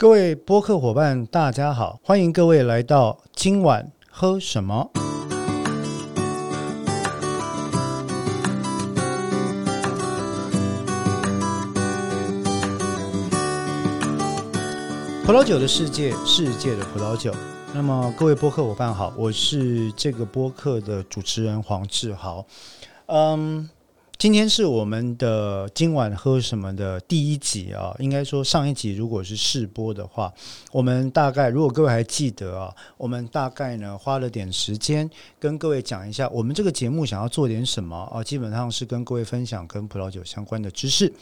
各位播客伙伴，大家好，欢迎各位来到今晚喝什么。葡萄酒的世界，世界的葡萄酒。那么，各位播客伙伴好，我是这个播客的主持人黄志豪。嗯。今天是我们的今晚喝什么的第一集啊，应该说上一集如果是试播的话，我们大概如果各位还记得啊，我们大概呢花了点时间跟各位讲一下，我们这个节目想要做点什么啊，基本上是跟各位分享跟葡萄酒相关的知识。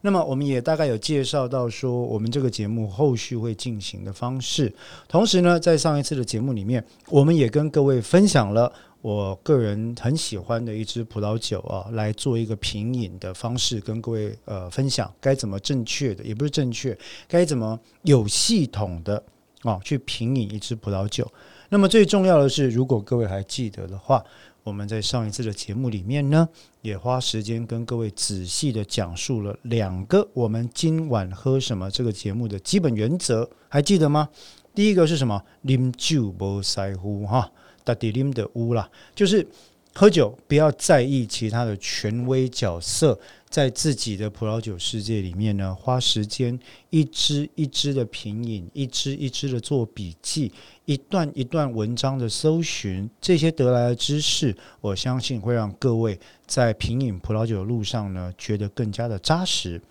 那么我们也大概有介绍到说，我们这个节目后续会进行的方式。同时呢，在上一次的节目里面，我们也跟各位分享了。我个人很喜欢的一支葡萄酒啊，来做一个品饮的方式，跟各位呃分享该怎么正确的，也不是正确，该怎么有系统的啊去品饮一支葡萄酒。那么最重要的是，如果各位还记得的话，我们在上一次的节目里面呢，也花时间跟各位仔细的讲述了两个我们今晚喝什么这个节目的基本原则，还记得吗？第一个是什么？啉酒不在乎哈。大迪林的屋啦，就是喝酒不要在意其他的权威角色，在自己的葡萄酒世界里面呢，花时间一支一支的品饮，一支一支的做笔记，一段一段文章的搜寻，这些得来的知识，我相信会让各位在品饮葡萄酒的路上呢，觉得更加的扎实。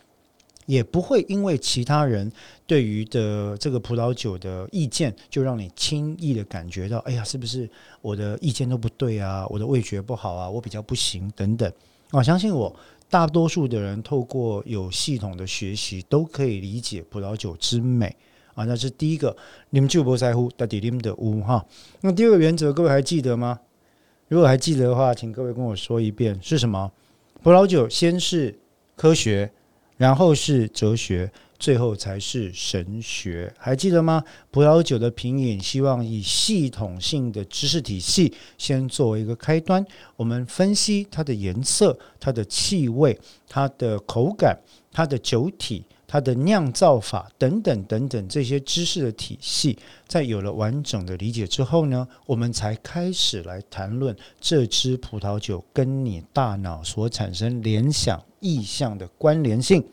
也不会因为其他人对于的这个葡萄酒的意见，就让你轻易的感觉到，哎呀，是不是我的意见都不对啊？我的味觉不好啊？我比较不行等等。我相信我大多数的人透过有系统的学习，都可以理解葡萄酒之美啊。那是第一个，你们就不在乎到底你们的屋哈。那第二个原则，各位还记得吗？如果还记得的话，请各位跟我说一遍是什么？葡萄酒先是科学。然后是哲学，最后才是神学，还记得吗？葡萄酒的品饮，希望以系统性的知识体系先作为一个开端，我们分析它的颜色、它的气味、它的口感、它的酒体、它的酿造法等等等等这些知识的体系，在有了完整的理解之后呢，我们才开始来谈论这支葡萄酒跟你大脑所产生联想。意向的关联性，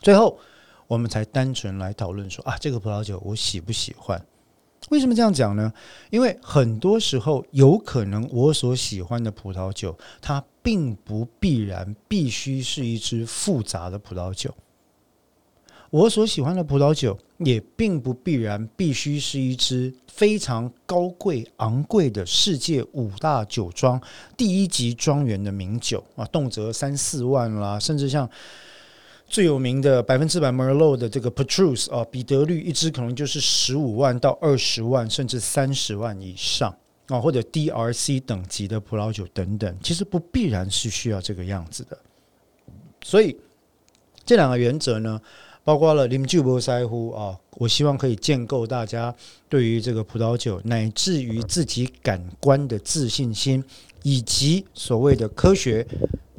最后我们才单纯来讨论说啊，这个葡萄酒我喜不喜欢？为什么这样讲呢？因为很多时候有可能我所喜欢的葡萄酒，它并不必然必须是一支复杂的葡萄酒。我所喜欢的葡萄酒，也并不必然必须是一支非常高贵昂贵的世界五大酒庄第一级庄园的名酒啊，动辄三四万啦，甚至像最有名的百分之百 Merlot 的这个 Petrus 啊，彼得绿一支可能就是十五万到二十万，甚至三十万以上啊，或者 DRC 等级的葡萄酒等等，其实不必然是需要这个样子的。所以这两个原则呢？包括了林酒不在乎啊，我希望可以建构大家对于这个葡萄酒，乃至于自己感官的自信心，以及所谓的科学、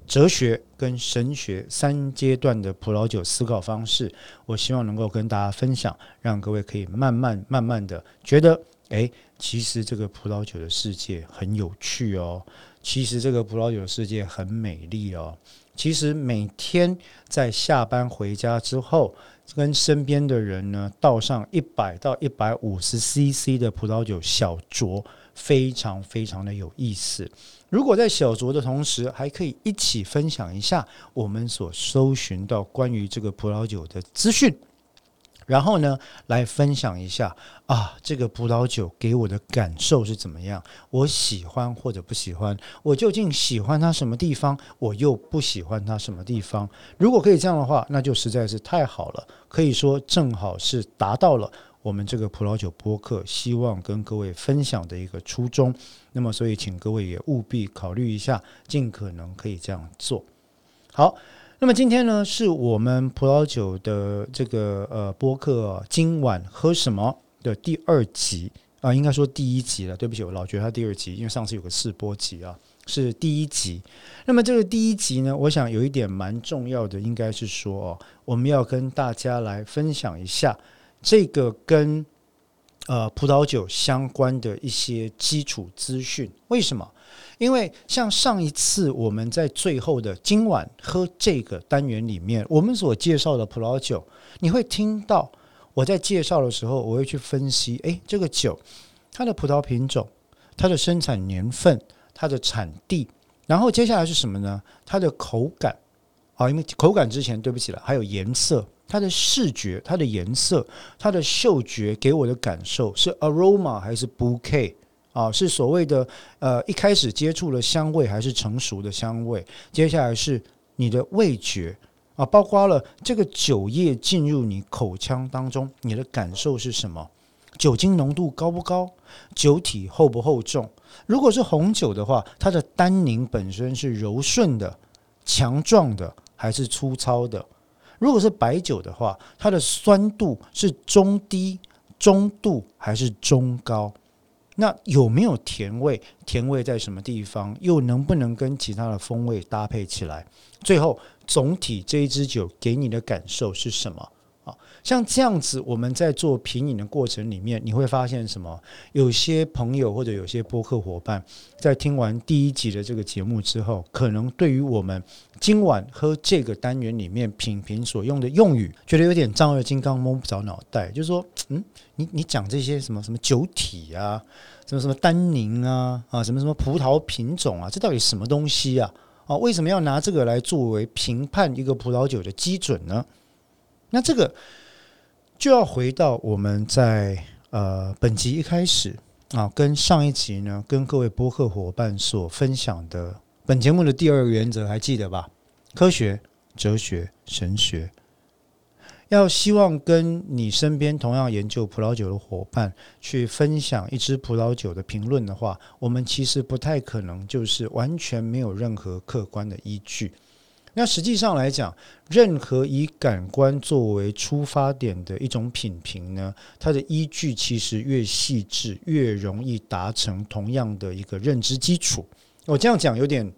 哲学跟神学三阶段的葡萄酒思考方式，我希望能够跟大家分享，让各位可以慢慢慢慢的觉得，哎，其实这个葡萄酒的世界很有趣哦，其实这个葡萄酒的世界很美丽哦。其实每天在下班回家之后，跟身边的人呢倒上一百到一百五十 CC 的葡萄酒小酌，非常非常的有意思。如果在小酌的同时，还可以一起分享一下我们所搜寻到关于这个葡萄酒的资讯。然后呢，来分享一下啊，这个葡萄酒给我的感受是怎么样？我喜欢或者不喜欢？我究竟喜欢它什么地方？我又不喜欢它什么地方？如果可以这样的话，那就实在是太好了。可以说，正好是达到了我们这个葡萄酒播客希望跟各位分享的一个初衷。那么，所以请各位也务必考虑一下，尽可能可以这样做好。那么今天呢，是我们葡萄酒的这个呃播客今晚喝什么的第二集啊，应该说第一集了。对不起，我老觉得它第二集，因为上次有个试播集啊，是第一集。那么这个第一集呢，我想有一点蛮重要的，应该是说哦，我们要跟大家来分享一下这个跟呃葡萄酒相关的一些基础资讯。为什么？因为像上一次我们在最后的今晚喝这个单元里面，我们所介绍的葡萄酒，你会听到我在介绍的时候，我会去分析，诶，这个酒它的葡萄品种、它的生产年份、它的产地，然后接下来是什么呢？它的口感啊，因为口感之前对不起了，还有颜色，它的视觉、它的颜色、它的嗅觉给我的感受是 aroma 还是 bouquet？啊，是所谓的呃，一开始接触了香味还是成熟的香味？接下来是你的味觉啊，包括了这个酒液进入你口腔当中，你的感受是什么？酒精浓度高不高？酒体厚不厚重？如果是红酒的话，它的单宁本身是柔顺的、强壮的还是粗糙的？如果是白酒的话，它的酸度是中低、中度还是中高？那有没有甜味？甜味在什么地方？又能不能跟其他的风味搭配起来？最后，总体这一支酒给你的感受是什么？像这样子，我们在做品饮的过程里面，你会发现什么？有些朋友或者有些播客伙伴，在听完第一集的这个节目之后，可能对于我们今晚喝这个单元里面品评所用的用语，觉得有点丈二金刚摸不着脑袋。就是说，嗯，你你讲这些什么什么酒体啊，什么什么单宁啊，啊，什么什么葡萄品种啊，这到底什么东西啊？啊，为什么要拿这个来作为评判一个葡萄酒的基准呢？那这个。就要回到我们在呃本集一开始啊，跟上一集呢，跟各位播客伙伴所分享的本节目的第二个原则，还记得吧？科学、哲学、神学，要希望跟你身边同样研究葡萄酒的伙伴去分享一支葡萄酒的评论的话，我们其实不太可能就是完全没有任何客观的依据。那实际上来讲，任何以感官作为出发点的一种品评呢，它的依据其实越细致，越容易达成同样的一个认知基础。我这样讲有点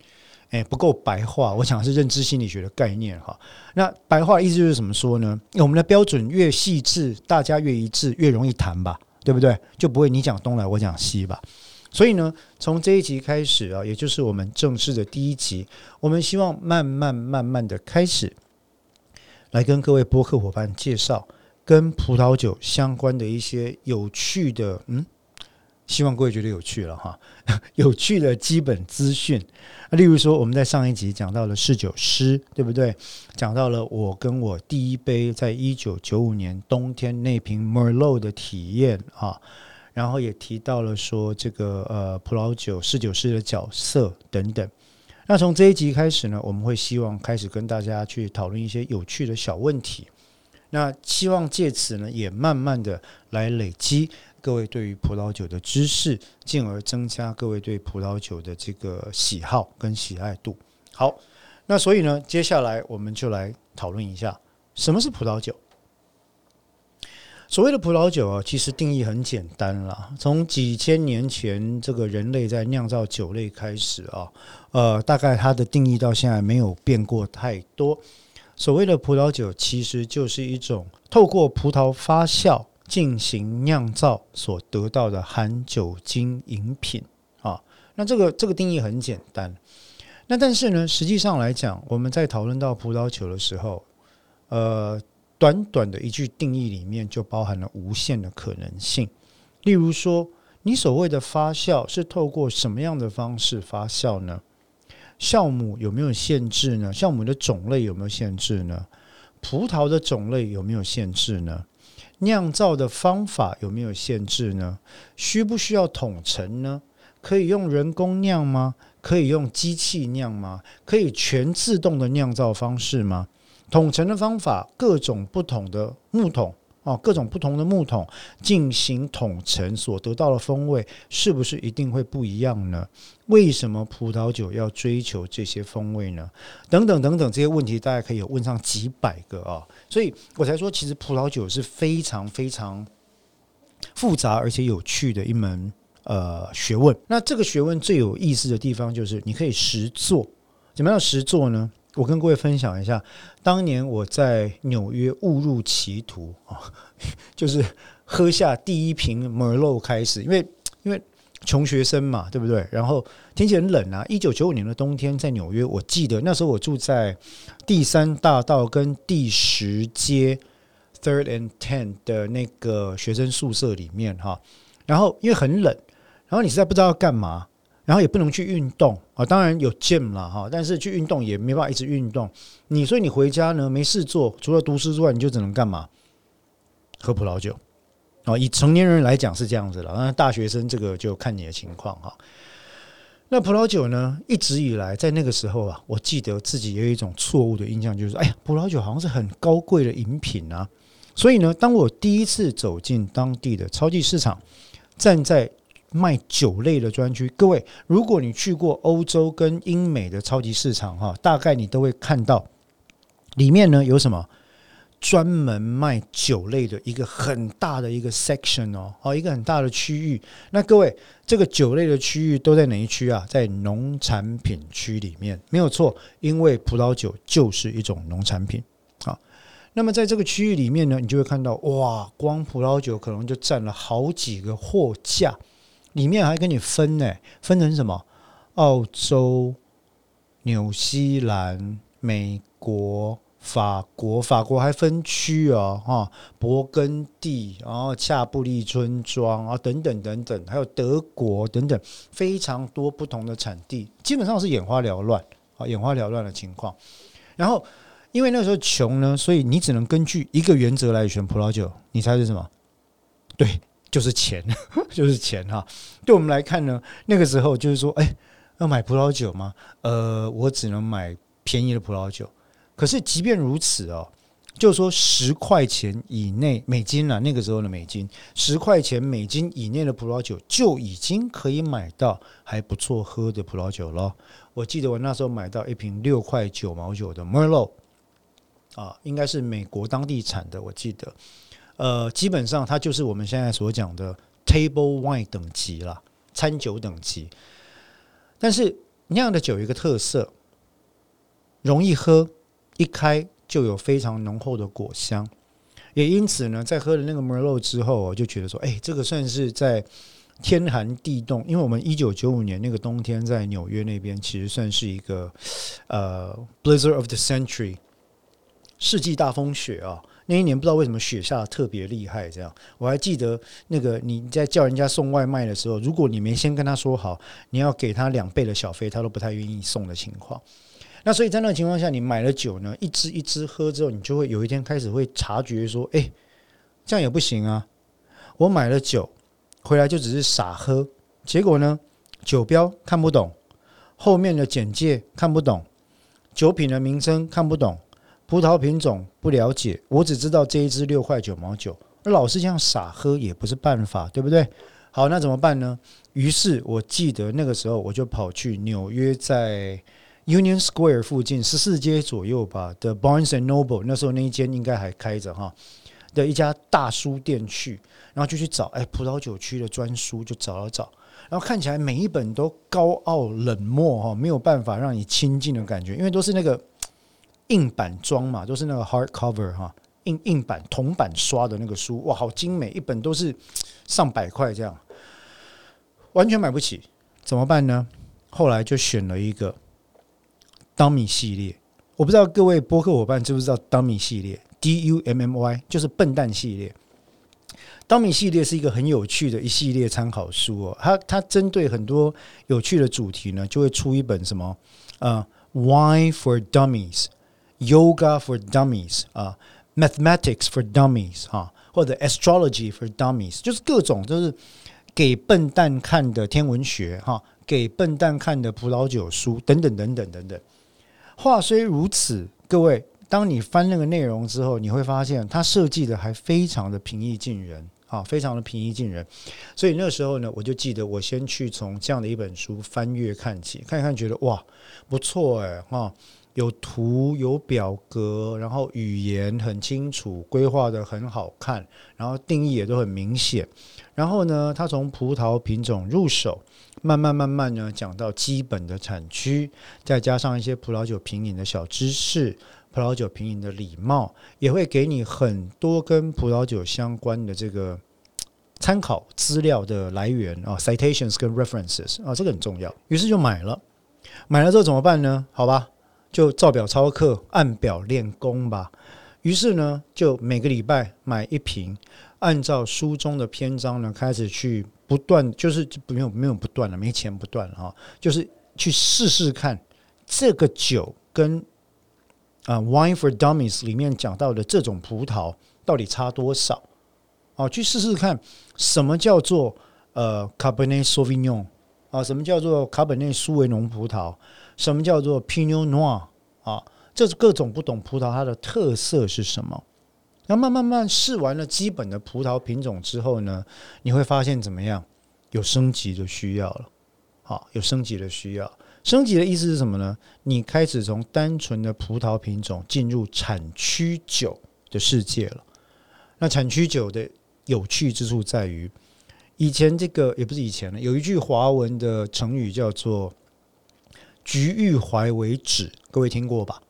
诶不够白话，我讲的是认知心理学的概念哈。那白话意思就是怎么说呢？我们的标准越细致，大家越一致，越容易谈吧，对不对？就不会你讲东来我讲西吧。所以呢，从这一集开始啊，也就是我们正式的第一集，我们希望慢慢慢慢的开始，来跟各位播客伙伴介绍跟葡萄酒相关的一些有趣的，嗯，希望各位觉得有趣了哈，有趣的基本资讯。例如说，我们在上一集讲到了侍酒师，对不对？讲到了我跟我第一杯在一九九五年冬天那瓶 Merlot 的体验啊。然后也提到了说这个呃葡萄酒侍酒师的角色等等。那从这一集开始呢，我们会希望开始跟大家去讨论一些有趣的小问题。那希望借此呢，也慢慢的来累积各位对于葡萄酒的知识，进而增加各位对葡萄酒的这个喜好跟喜爱度。好，那所以呢，接下来我们就来讨论一下什么是葡萄酒。所谓的葡萄酒啊，其实定义很简单啦。从几千年前这个人类在酿造酒类开始啊，呃，大概它的定义到现在没有变过太多。所谓的葡萄酒，其实就是一种透过葡萄发酵进行酿造所得到的含酒精饮品啊。那这个这个定义很简单。那但是呢，实际上来讲，我们在讨论到葡萄酒的时候，呃。短短的一句定义里面就包含了无限的可能性。例如说，你所谓的发酵是透过什么样的方式发酵呢？酵母有没有限制呢？酵母的种类有没有限制呢？葡萄的种类有没有限制呢？酿造的方法有没有限制呢？需不需要统称呢？可以用人工酿吗？可以用机器酿吗？可以全自动的酿造方式吗？统成的方法，各种不同的木桶啊，各种不同的木桶进行统成所得到的风味，是不是一定会不一样呢？为什么葡萄酒要追求这些风味呢？等等等等这些问题，大家可以有问上几百个啊，所以我才说，其实葡萄酒是非常非常复杂而且有趣的一门呃学问。那这个学问最有意思的地方，就是你可以实做。怎么样实做呢？我跟各位分享一下，当年我在纽约误入歧途啊，就是喝下第一瓶 Merlot 开始，因为因为穷学生嘛，对不对？然后天气很冷啊，一九九五年的冬天在纽约，我记得那时候我住在第三大道跟第十街 Third and Ten 的那个学生宿舍里面哈，然后因为很冷，然后你实在不知道要干嘛。然后也不能去运动啊，当然有 gym 了哈，但是去运动也没办法一直运动。你所以你回家呢没事做，除了读书之外，你就只能干嘛？喝葡萄酒啊。以成年人来讲是这样子了，那大学生这个就看你的情况哈。那葡萄酒呢，一直以来在那个时候啊，我记得自己有一种错误的印象，就是哎呀，葡萄酒好像是很高贵的饮品啊。所以呢，当我第一次走进当地的超级市场，站在卖酒类的专区，各位，如果你去过欧洲跟英美的超级市场哈，大概你都会看到里面呢有什么专门卖酒类的一个很大的一个 section 哦，哦，一个很大的区域。那各位，这个酒类的区域都在哪一区啊？在农产品区里面，没有错，因为葡萄酒就是一种农产品啊。那么在这个区域里面呢，你就会看到哇，光葡萄酒可能就占了好几个货架。里面还跟你分呢，分成什么？澳洲、纽西兰、美国、法国，法国还分区哦，哈，勃艮第，然后恰布利村庄啊，等等等等，还有德国等等，非常多不同的产地，基本上是眼花缭乱啊，眼花缭乱的情况。然后，因为那时候穷呢，所以你只能根据一个原则来选葡萄酒，你猜是什么？对。就是钱，就是钱哈。对我们来看呢，那个时候就是说，哎，要买葡萄酒吗？呃，我只能买便宜的葡萄酒。可是即便如此哦，就说十块钱以内美金啊，那个时候的美金，十块钱美金以内的葡萄酒就已经可以买到还不错喝的葡萄酒了。我记得我那时候买到一瓶六块九毛九的 Merlot，啊，应该是美国当地产的，我记得。呃，基本上它就是我们现在所讲的 table wine 等级了，餐酒等级。但是那样的酒有一个特色，容易喝，一开就有非常浓厚的果香。也因此呢，在喝了那个 Merlot 之后，我就觉得说，哎，这个算是在天寒地冻，因为我们一九九五年那个冬天在纽约那边，其实算是一个呃 blizzard of the century，世纪大风雪啊。那一年不知道为什么雪下的特别厉害，这样我还记得那个你在叫人家送外卖的时候，如果你没先跟他说好，你要给他两倍的小费，他都不太愿意送的情况。那所以在那个情况下，你买了酒呢，一支一支喝之后，你就会有一天开始会察觉说，哎，这样也不行啊！我买了酒回来就只是傻喝，结果呢，酒标看不懂，后面的简介看不懂，酒品的名称看不懂。葡萄品种不了解，我只知道这一支六块九毛九，那老是这样傻喝也不是办法，对不对？好，那怎么办呢？于是我记得那个时候，我就跑去纽约，在 Union Square 附近十四街左右吧的 Barnes and Noble，那时候那一间应该还开着哈的一家大书店去，然后就去找哎葡萄酒区的专书，就找了找，然后看起来每一本都高傲冷漠哈，没有办法让你亲近的感觉，因为都是那个。硬板装嘛，都是那个 hard cover 哈，硬硬板铜板刷的那个书，哇，好精美，一本都是上百块这样，完全买不起，怎么办呢？后来就选了一个 dummy 系列，我不知道各位播客伙伴知不知道 dummy 系列，D U M M Y 就是笨蛋系列。dummy 系列是一个很有趣的一系列参考书哦，它它针对很多有趣的主题呢，就会出一本什么呃 Why for Dummies。Yoga for Dummies 啊，Mathematics for Dummies 啊，或者 Astrology for Dummies，就是各种都是给笨蛋看的天文学哈，给笨蛋看的葡萄酒书等等等等等等。话虽如此，各位，当你翻那个内容之后，你会发现它设计的还非常的平易近人啊，非常的平易近人。所以那时候呢，我就记得我先去从这样的一本书翻阅看起，看一看，觉得哇不错哎哈。有图有表格，然后语言很清楚，规划的很好看，然后定义也都很明显。然后呢，他从葡萄品种入手，慢慢慢慢呢讲到基本的产区，再加上一些葡萄酒品饮的小知识，葡萄酒品饮的礼貌，也会给你很多跟葡萄酒相关的这个参考资料的来源啊，citations 跟 references 啊，这个很重要。于是就买了，买了之后怎么办呢？好吧。就照表操课，按表练功吧。于是呢，就每个礼拜买一瓶，按照书中的篇章呢，开始去不断，就是没有没有不断了，没钱不断了哈，就是去试试看这个酒跟啊《Wine for Dummies》里面讲到的这种葡萄到底差多少？哦，去试试看什么叫做呃 Cabernet Sauvignon 啊，什么叫做卡本内苏维农葡萄？什么叫做 Pinot Noir 啊？这是各种不懂葡萄它的特色是什么？那慢慢慢试完了基本的葡萄品种之后呢，你会发现怎么样？有升级的需要了。好，有升级的需要。升级的意思是什么呢？你开始从单纯的葡萄品种进入产区酒的世界了。那产区酒的有趣之处在于，以前这个也不是以前了，有一句华文的成语叫做。橘欲怀为止，各位听过吧？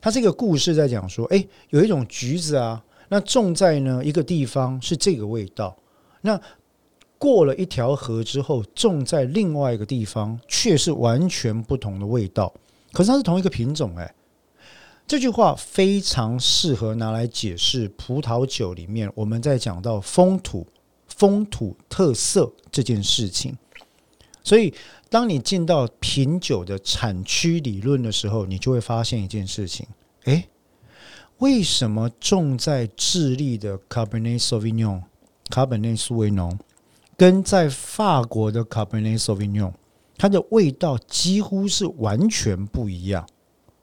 它这个故事在讲说，哎，有一种橘子啊，那种在呢一个地方是这个味道，那过了一条河之后，种在另外一个地方却是完全不同的味道。可是它是同一个品种，哎，这句话非常适合拿来解释葡萄酒里面我们在讲到风土、风土特色这件事情，所以。当你进到品酒的产区理论的时候，你就会发现一件事情：诶，为什么种在智利的 Cabernet Sauvignon 卡本内苏维农，跟在法国的 Cabernet Sauvignon，它的味道几乎是完全不一样？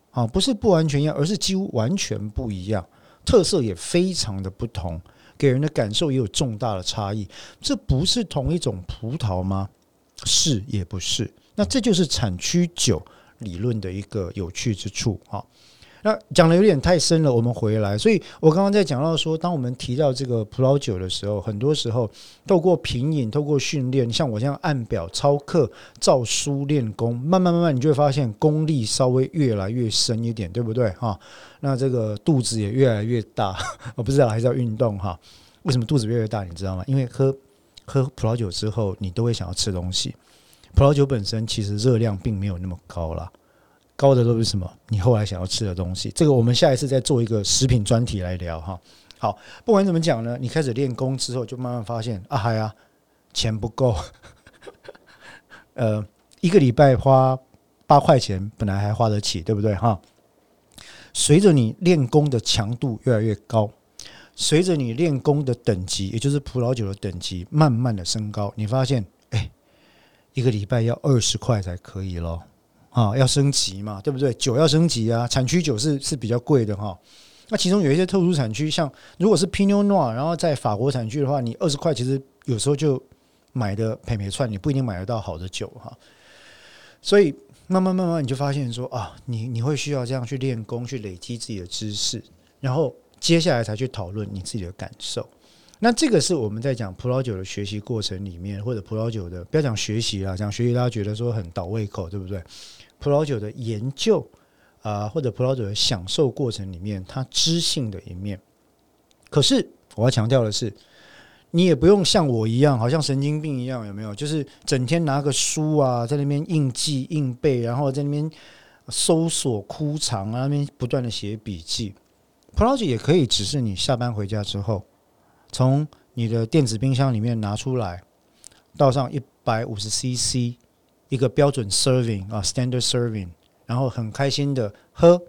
啊，不是不完全一样，而是几乎完全不一样，特色也非常的不同，给人的感受也有重大的差异。这不是同一种葡萄吗？是也不是，那这就是产区酒理论的一个有趣之处啊。那讲的有点太深了，我们回来。所以我刚刚在讲到说，当我们提到这个葡萄酒的时候，很多时候透过品饮、透过训练，像我这样按表操课、照书练功，慢慢慢慢，你就会发现功力稍微越来越深一点，对不对？哈，那这个肚子也越来越大。我 不知道还是要运动哈？为什么肚子越来越大？你知道吗？因为喝。喝葡萄酒之后，你都会想要吃东西。葡萄酒本身其实热量并没有那么高啦，高的都是什么？你后来想要吃的东西。这个我们下一次再做一个食品专题来聊哈。好，不管怎么讲呢，你开始练功之后，就慢慢发现啊，嗨呀，钱不够。呃，一个礼拜花八块钱，本来还花得起，对不对哈？随着你练功的强度越来越高。随着你练功的等级，也就是葡萄酒的等级，慢慢的升高，你发现，哎，一个礼拜要二十块才可以咯。啊，要升级嘛，对不对？酒要升级啊，产区酒是是比较贵的哈。那其中有一些特殊产区，像如果是 Pinot Noir，然后在法国产区的话，你二十块其实有时候就买的赔赔串，你不一定买得到好的酒哈。所以慢慢慢慢，你就发现说啊，你你会需要这样去练功，去累积自己的知识，然后。接下来才去讨论你自己的感受。那这个是我们在讲葡萄酒的学习过程里面，或者葡萄酒的不要讲学习啦，讲学习大家觉得说很倒胃口，对不对？葡萄酒的研究啊，或者葡萄酒的享受过程里面，它知性的一面。可是我要强调的是，你也不用像我一样，好像神经病一样，有没有？就是整天拿个书啊，在那边硬记硬背，然后在那边搜索枯肠啊，那边不断的写笔记。葡萄酒也可以，只是你下班回家之后，从你的电子冰箱里面拿出来，倒上一百五十 CC，一个标准 serving 啊，standard serving，然后很开心的喝，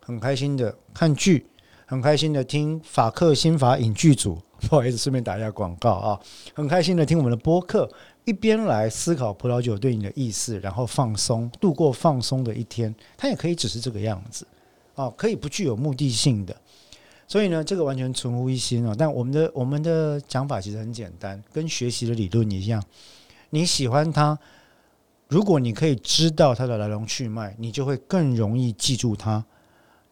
很开心的看剧，很开心的听法克新法影剧组，不好意思，顺便打一下广告啊，很开心的听我们的播客，一边来思考葡萄酒对你的意思，然后放松，度过放松的一天，它也可以只是这个样子啊，可以不具有目的性的。所以呢，这个完全存乎一心哦。但我们的我们的讲法其实很简单，跟学习的理论一样。你喜欢它如果你可以知道它的来龙去脉，你就会更容易记住它。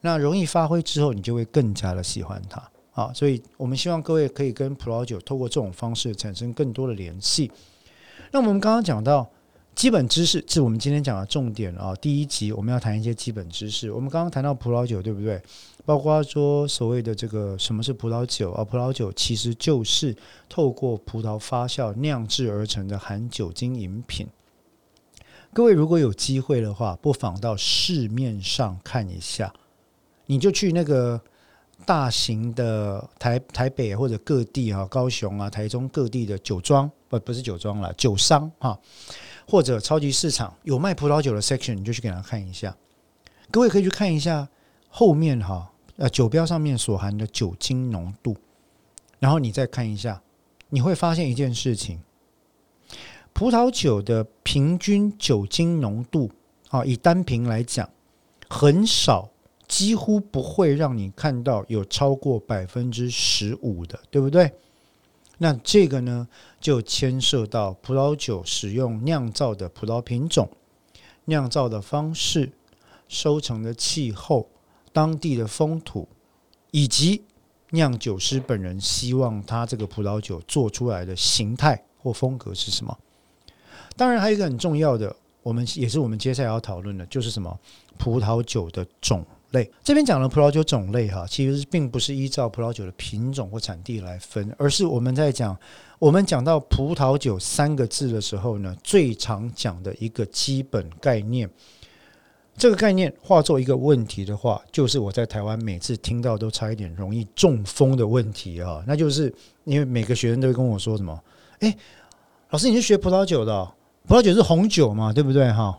那容易发挥之后，你就会更加的喜欢它。啊，所以我们希望各位可以跟葡萄酒透过这种方式产生更多的联系。那我们刚刚讲到基本知识，是我们今天讲的重点啊。第一集我们要谈一些基本知识。我们刚刚谈到葡萄酒，对不对？包括说所谓的这个什么是葡萄酒啊？葡萄酒其实就是透过葡萄发酵酿制而成的含酒精饮品。各位如果有机会的话，不妨到市面上看一下，你就去那个。大型的台台北或者各地啊，高雄啊、台中各地的酒庄不不是酒庄了，酒商哈，或者超级市场有卖葡萄酒的 section，你就去给他看一下。各位可以去看一下后面哈，呃，酒标上面所含的酒精浓度，然后你再看一下，你会发现一件事情：葡萄酒的平均酒精浓度啊，以单瓶来讲，很少。几乎不会让你看到有超过百分之十五的，对不对？那这个呢，就牵涉到葡萄酒使用酿造的葡萄品种、酿造的方式、收成的气候、当地的风土，以及酿酒师本人希望他这个葡萄酒做出来的形态或风格是什么。当然，还有一个很重要的，我们也是我们接下来要讨论的，就是什么葡萄酒的种。类这边讲的葡萄酒种类哈，其实并不是依照葡萄酒的品种或产地来分，而是我们在讲我们讲到葡萄酒三个字的时候呢，最常讲的一个基本概念。这个概念化作一个问题的话，就是我在台湾每次听到都差一点容易中风的问题啊，那就是因为每个学生都会跟我说什么：“哎，老师你是学葡萄酒的，葡萄酒是红酒嘛，对不对？”哈，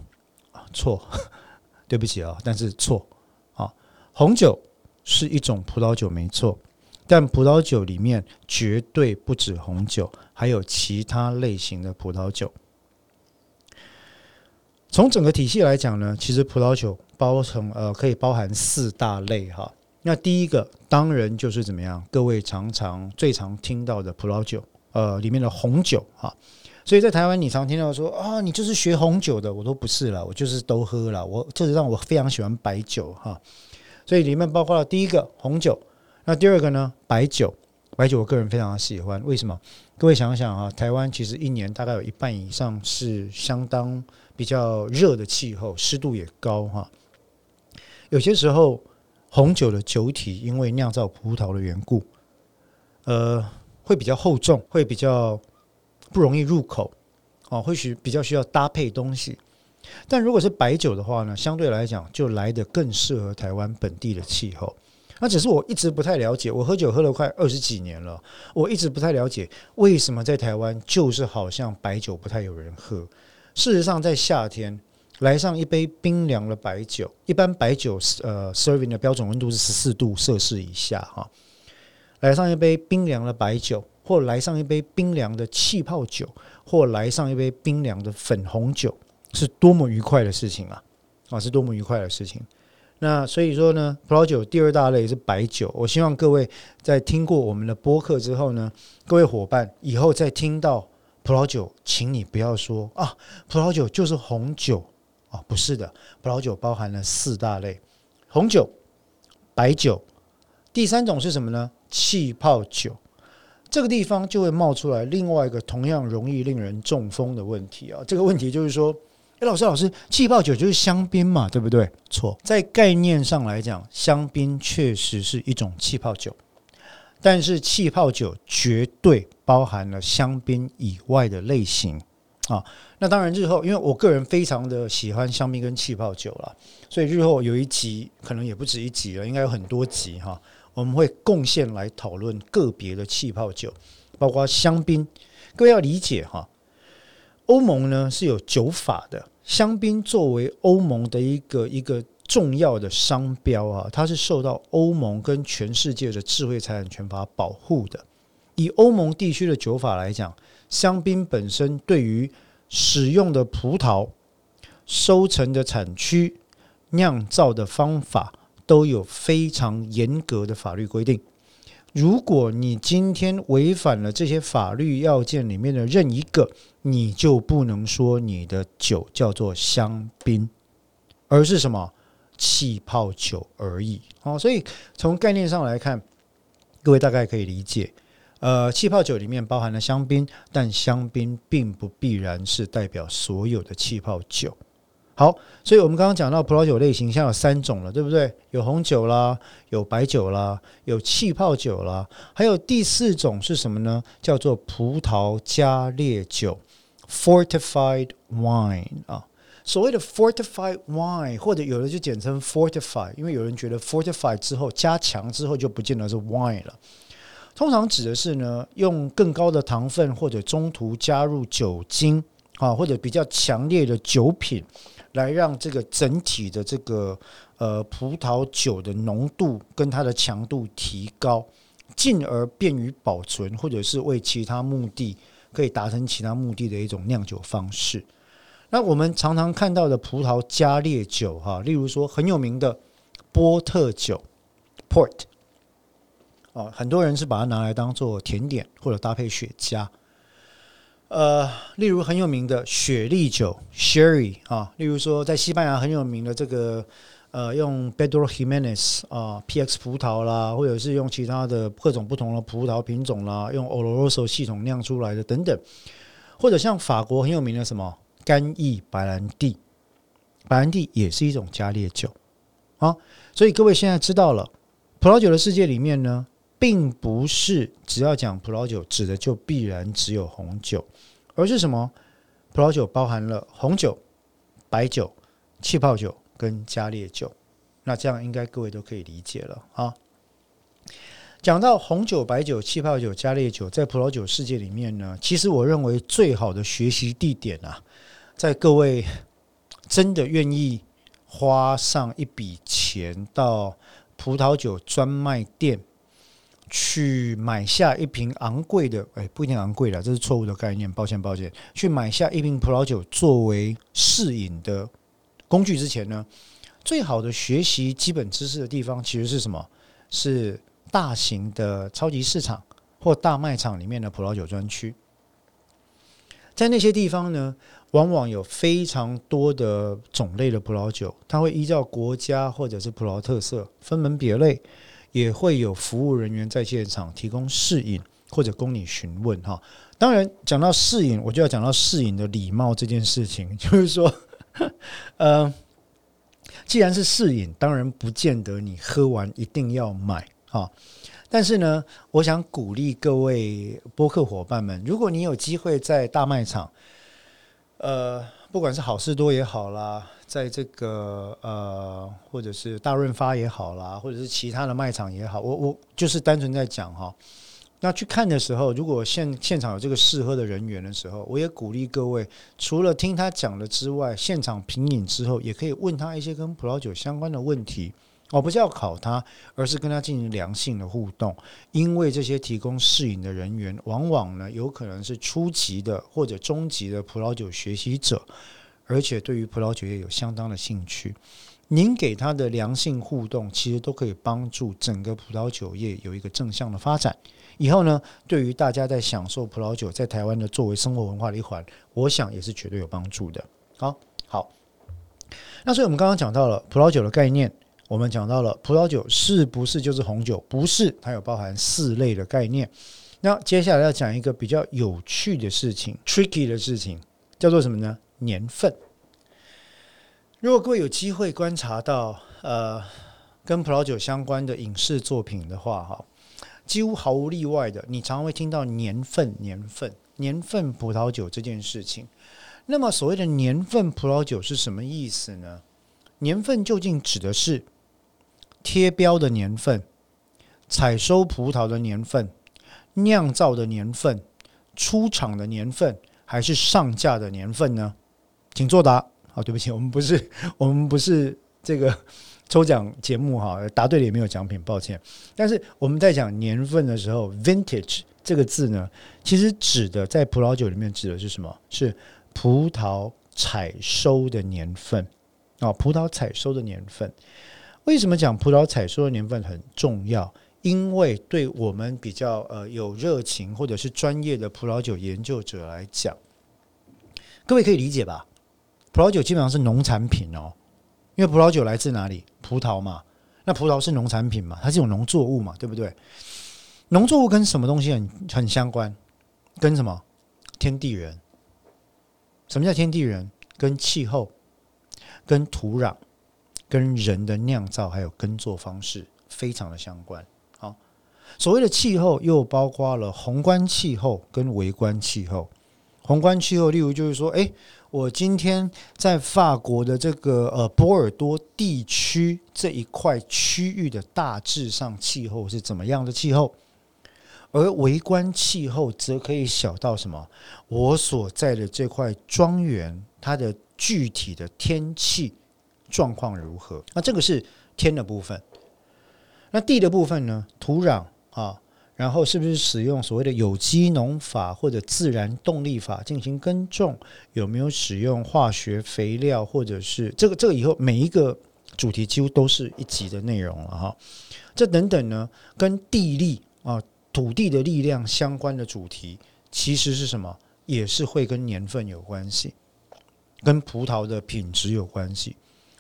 错，对不起啊，但是错。红酒是一种葡萄酒，没错，但葡萄酒里面绝对不止红酒，还有其他类型的葡萄酒。从整个体系来讲呢，其实葡萄酒包成呃可以包含四大类哈。那第一个当然就是怎么样，各位常常最常听到的葡萄酒，呃里面的红酒哈。所以在台湾，你常听到说啊，你就是学红酒的，我都不是了，我就是都喝了，我就是让我非常喜欢白酒哈。所以里面包括了第一个红酒，那第二个呢白酒，白酒我个人非常喜欢。为什么？各位想想啊，台湾其实一年大概有一半以上是相当比较热的气候，湿度也高哈。有些时候红酒的酒体因为酿造葡萄的缘故，呃，会比较厚重，会比较不容易入口，哦，或许比较需要搭配东西。但如果是白酒的话呢，相对来讲就来的更适合台湾本地的气候。那只是我一直不太了解，我喝酒喝了快二十几年了，我一直不太了解为什么在台湾就是好像白酒不太有人喝。事实上，在夏天来上一杯冰凉的白酒，一般白酒呃 serving 的标准温度是十四度摄氏以下哈。来上一杯冰凉的白酒，或来上一杯冰凉的气泡酒，或来上一杯冰凉的粉红酒。是多么愉快的事情啊！啊，是多么愉快的事情。那所以说呢，葡萄酒第二大类是白酒。我希望各位在听过我们的播客之后呢，各位伙伴以后再听到葡萄酒，请你不要说啊，葡萄酒就是红酒啊，不是的，葡萄酒包含了四大类：红酒、白酒，第三种是什么呢？气泡酒。这个地方就会冒出来另外一个同样容易令人中风的问题啊！这个问题就是说。哎，老师，老师，气泡酒就是香槟嘛，对不对？错，在概念上来讲，香槟确实是一种气泡酒，但是气泡酒绝对包含了香槟以外的类型啊。那当然，日后因为我个人非常的喜欢香槟跟气泡酒了，所以日后有一集可能也不止一集了，应该有很多集哈，我们会贡献来讨论个别的气泡酒，包括香槟。各位要理解哈，欧盟呢是有酒法的。香槟作为欧盟的一个一个重要的商标啊，它是受到欧盟跟全世界的智慧财产权法保护的。以欧盟地区的酒法来讲，香槟本身对于使用的葡萄、收成的产区、酿造的方法都有非常严格的法律规定。如果你今天违反了这些法律要件里面的任一个，你就不能说你的酒叫做香槟，而是什么气泡酒而已。哦，所以从概念上来看，各位大概可以理解。呃，气泡酒里面包含了香槟，但香槟并不必然是代表所有的气泡酒。好，所以我们刚刚讲到葡萄酒类型，像有三种了，对不对？有红酒啦，有白酒啦，有气泡酒啦，还有第四种是什么呢？叫做葡萄加烈酒 （fortified wine） 啊。所谓的 fortified wine，或者有的就简称 fortify，因为有人觉得 fortify 之后加强之后就不见得是 wine 了。通常指的是呢，用更高的糖分或者中途加入酒精啊，或者比较强烈的酒品。来让这个整体的这个呃葡萄酒的浓度跟它的强度提高，进而便于保存，或者是为其他目的可以达成其他目的的一种酿酒方式。那我们常常看到的葡萄加烈酒，哈，例如说很有名的波特酒 （Port），啊，很多人是把它拿来当做甜点或者搭配雪茄。呃，例如很有名的雪莉酒 （Sherry） 啊，例如说在西班牙很有名的这个呃，用 Pedro Jimenez 啊 PX 葡萄啦，或者是用其他的各种不同的葡萄品种啦，用 Oloroso 系统酿出来的等等，或者像法国很有名的什么干邑白兰地，白兰地也是一种加烈酒啊。所以各位现在知道了，葡萄酒的世界里面呢。并不是只要讲葡萄酒，指的就必然只有红酒，而是什么？葡萄酒包含了红酒、白酒、气泡酒跟加烈酒。那这样应该各位都可以理解了啊。讲到红酒、白酒、气泡酒、加烈酒，在葡萄酒世界里面呢，其实我认为最好的学习地点啊，在各位真的愿意花上一笔钱到葡萄酒专卖店。去买下一瓶昂贵的，哎，不一定昂贵了，这是错误的概念，抱歉抱歉。去买下一瓶葡萄酒作为试饮的工具之前呢，最好的学习基本知识的地方其实是什么？是大型的超级市场或大卖场里面的葡萄酒专区。在那些地方呢，往往有非常多的种类的葡萄酒，它会依照国家或者是葡萄特色分门别类。也会有服务人员在现场提供试饮或者供你询问哈。当然，讲到试饮，我就要讲到试饮的礼貌这件事情。就是说，呃，既然是试饮，当然不见得你喝完一定要买哈。但是呢，我想鼓励各位播客伙伴们，如果你有机会在大卖场，呃，不管是好事多也好啦。在这个呃，或者是大润发也好啦，或者是其他的卖场也好，我我就是单纯在讲哈。那去看的时候，如果现现场有这个试喝的人员的时候，我也鼓励各位，除了听他讲了之外，现场品饮之后，也可以问他一些跟葡萄酒相关的问题。哦，不是要考他，而是跟他进行良性的互动。因为这些提供试饮的人员，往往呢，有可能是初级的或者中级的葡萄酒学习者。而且对于葡萄酒业有相当的兴趣，您给他的良性互动，其实都可以帮助整个葡萄酒业有一个正向的发展。以后呢，对于大家在享受葡萄酒在台湾的作为生活文化的一环，我想也是绝对有帮助的。好，好。那所以我们刚刚讲到了葡萄酒的概念，我们讲到了葡萄酒是不是就是红酒？不是，它有包含四类的概念。那接下来要讲一个比较有趣的事情，tricky 的事情，叫做什么呢？年份，如果各位有机会观察到呃跟葡萄酒相关的影视作品的话，哈，几乎毫无例外的，你常会听到年份、年份、年份葡萄酒这件事情。那么所谓的年份葡萄酒是什么意思呢？年份究竟指的是贴标的年份、采收葡萄的年份、酿造的年份、出厂的年份，还是上架的年份呢？请作答。好，对不起，我们不是 我们不是这个 抽奖节目哈，答对了也没有奖品，抱歉。但是我们在讲年份的时候，vintage 这个字呢，其实指的在葡萄酒里面指的是什么？是葡萄采收的年份啊，葡萄采收的年份。为什么讲葡萄采收的年份很重要？因为对我们比较呃有热情或者是专业的葡萄酒研究者来讲，各位可以理解吧？葡萄酒基本上是农产品哦，因为葡萄酒来自哪里？葡萄嘛，那葡萄是农产品嘛，它是种农作物嘛，对不对？农作物跟什么东西很很相关？跟什么？天地人。什么叫天地人？跟气候、跟土壤、跟人的酿造还有耕作方式非常的相关。好，所谓的气候又包括了宏观气候跟微观气候。宏观气候，例如就是说，哎，我今天在法国的这个呃波尔多地区这一块区域的大致上气候是怎么样的气候？而微观气候则可以小到什么？我所在的这块庄园，它的具体的天气状况如何？那这个是天的部分。那地的部分呢？土壤啊，然后是不是使用所谓的有机农法或者自然动力法进行耕种？有没有使用化学肥料？或者是这个这个以后每一个主题几乎都是一集的内容了哈。这等等呢，跟地力啊。土地的力量相关的主题，其实是什么？也是会跟年份有关系，跟葡萄的品质有关系。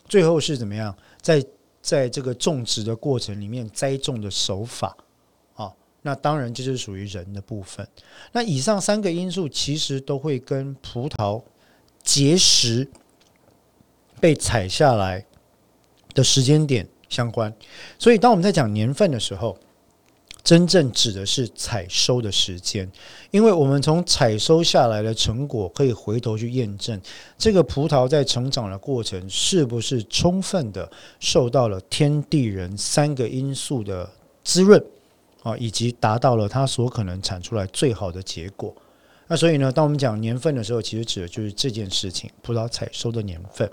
最后是怎么样？在在这个种植的过程里面，栽种的手法，那当然这是属于人的部分。那以上三个因素其实都会跟葡萄结实被采下来的时间点相关。所以，当我们在讲年份的时候，真正指的是采收的时间，因为我们从采收下来的成果可以回头去验证这个葡萄在成长的过程是不是充分的受到了天地人三个因素的滋润啊，以及达到了它所可能产出来最好的结果。那所以呢，当我们讲年份的时候，其实指的就是这件事情——葡萄采收的年份。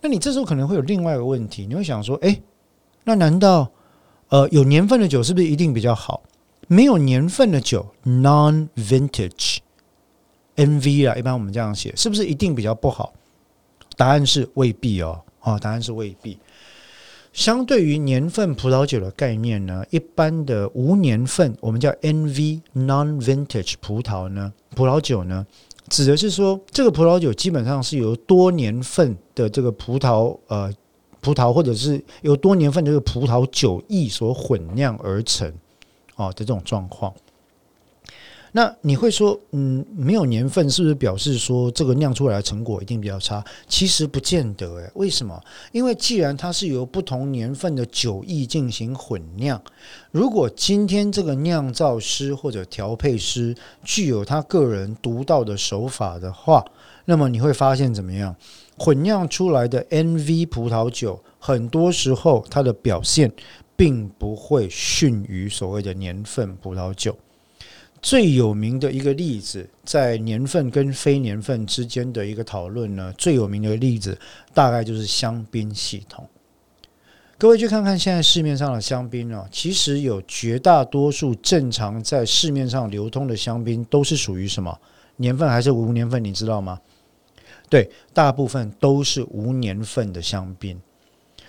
那你这时候可能会有另外一个问题，你会想说：哎，那难道？呃，有年份的酒是不是一定比较好？没有年份的酒，non-vintage，NV 啊，一般我们这样写，是不是一定比较不好？答案是未必哦，啊，答案是未必。相对于年份葡萄酒的概念呢，一般的无年份，我们叫 NV（non-vintage） 葡萄呢，葡萄酒呢，指的是说这个葡萄酒基本上是由多年份的这个葡萄呃。葡萄或者是由多年份这个葡萄酒液所混酿而成，哦的这种状况。那你会说，嗯，没有年份是不是表示说这个酿出来的成果一定比较差？其实不见得，诶，为什么？因为既然它是由不同年份的酒液进行混酿，如果今天这个酿造师或者调配师具有他个人独到的手法的话，那么你会发现怎么样？混酿出来的 NV 葡萄酒，很多时候它的表现并不会逊于所谓的年份葡萄酒。最有名的一个例子，在年份跟非年份之间的一个讨论呢，最有名的例子大概就是香槟系统。各位去看看现在市面上的香槟啊，其实有绝大多数正常在市面上流通的香槟都是属于什么年份还是无年份？你知道吗？对，大部分都是无年份的香槟。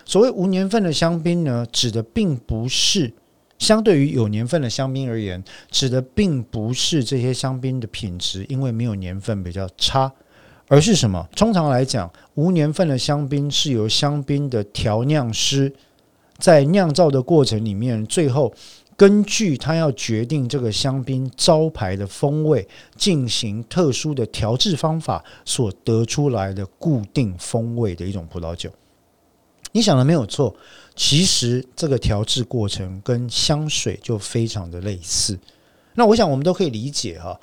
所谓无年份的香槟呢，指的并不是相对于有年份的香槟而言，指的并不是这些香槟的品质因为没有年份比较差，而是什么？通常来讲，无年份的香槟是由香槟的调酿师在酿造的过程里面，最后。根据他要决定这个香槟招牌的风味，进行特殊的调制方法所得出来的固定风味的一种葡萄酒。你想的没有错，其实这个调制过程跟香水就非常的类似。那我想我们都可以理解哈。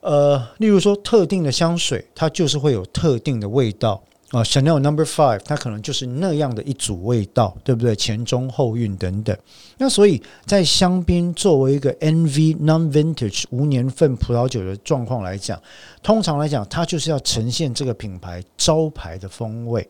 呃，例如说特定的香水，它就是会有特定的味道。啊，Chanel Number Five，它可能就是那样的一组味道，对不对？前中后韵等等。那所以在香槟作为一个 NV Non-Vintage 无年份葡萄酒的状况来讲，通常来讲，它就是要呈现这个品牌招牌的风味。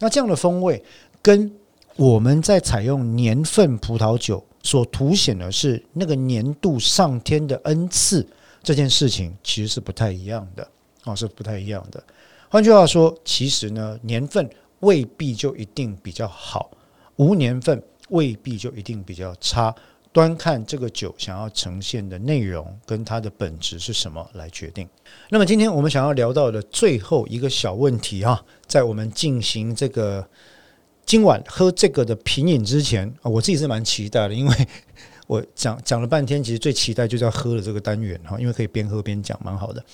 那这样的风味跟我们在采用年份葡萄酒所凸显的是那个年度上天的恩赐这件事情，其实是不太一样的哦，是不太一样的。换句话说，其实呢，年份未必就一定比较好，无年份未必就一定比较差，端看这个酒想要呈现的内容跟它的本质是什么来决定。那么今天我们想要聊到的最后一个小问题啊，在我们进行这个今晚喝这个的品饮之前啊，我自己是蛮期待的，因为 我讲讲了半天，其实最期待就是要喝的这个单元哈，因为可以边喝边讲，蛮好的。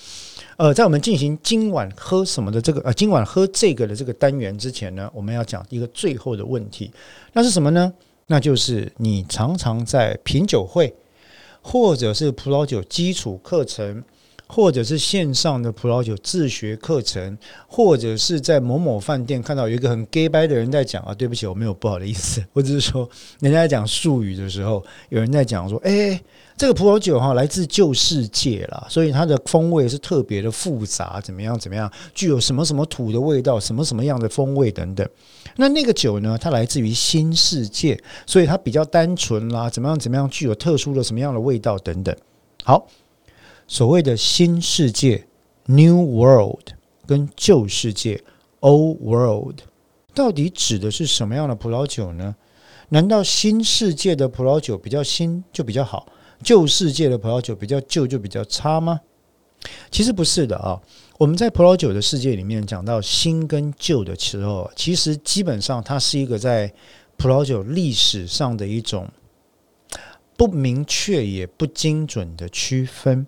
呃，在我们进行今晚喝什么的这个呃，今晚喝这个的这个单元之前呢，我们要讲一个最后的问题，那是什么呢？那就是你常常在品酒会，或者是葡萄酒基础课程。或者是线上的葡萄酒自学课程，或者是在某某饭店看到有一个很 gay 白的人在讲啊，对不起，我没有不好的意思，我只是说人家在讲术语的时候，有人在讲说，哎，这个葡萄酒哈来自旧世界了，所以它的风味是特别的复杂，怎么样怎么样，具有什么什么土的味道，什么什么样的风味等等。那那个酒呢，它来自于新世界，所以它比较单纯啦，怎么样怎么样，具有特殊的什么样的味道等等。好。所谓的新世界 （New World） 跟旧世界 （Old World） 到底指的是什么样的葡萄酒呢？难道新世界的葡萄酒比较新就比较好，旧世界的葡萄酒比较旧就比较差吗？其实不是的啊！我们在葡萄酒的世界里面讲到新跟旧的时候，其实基本上它是一个在葡萄酒历史上的一种不明确也不精准的区分。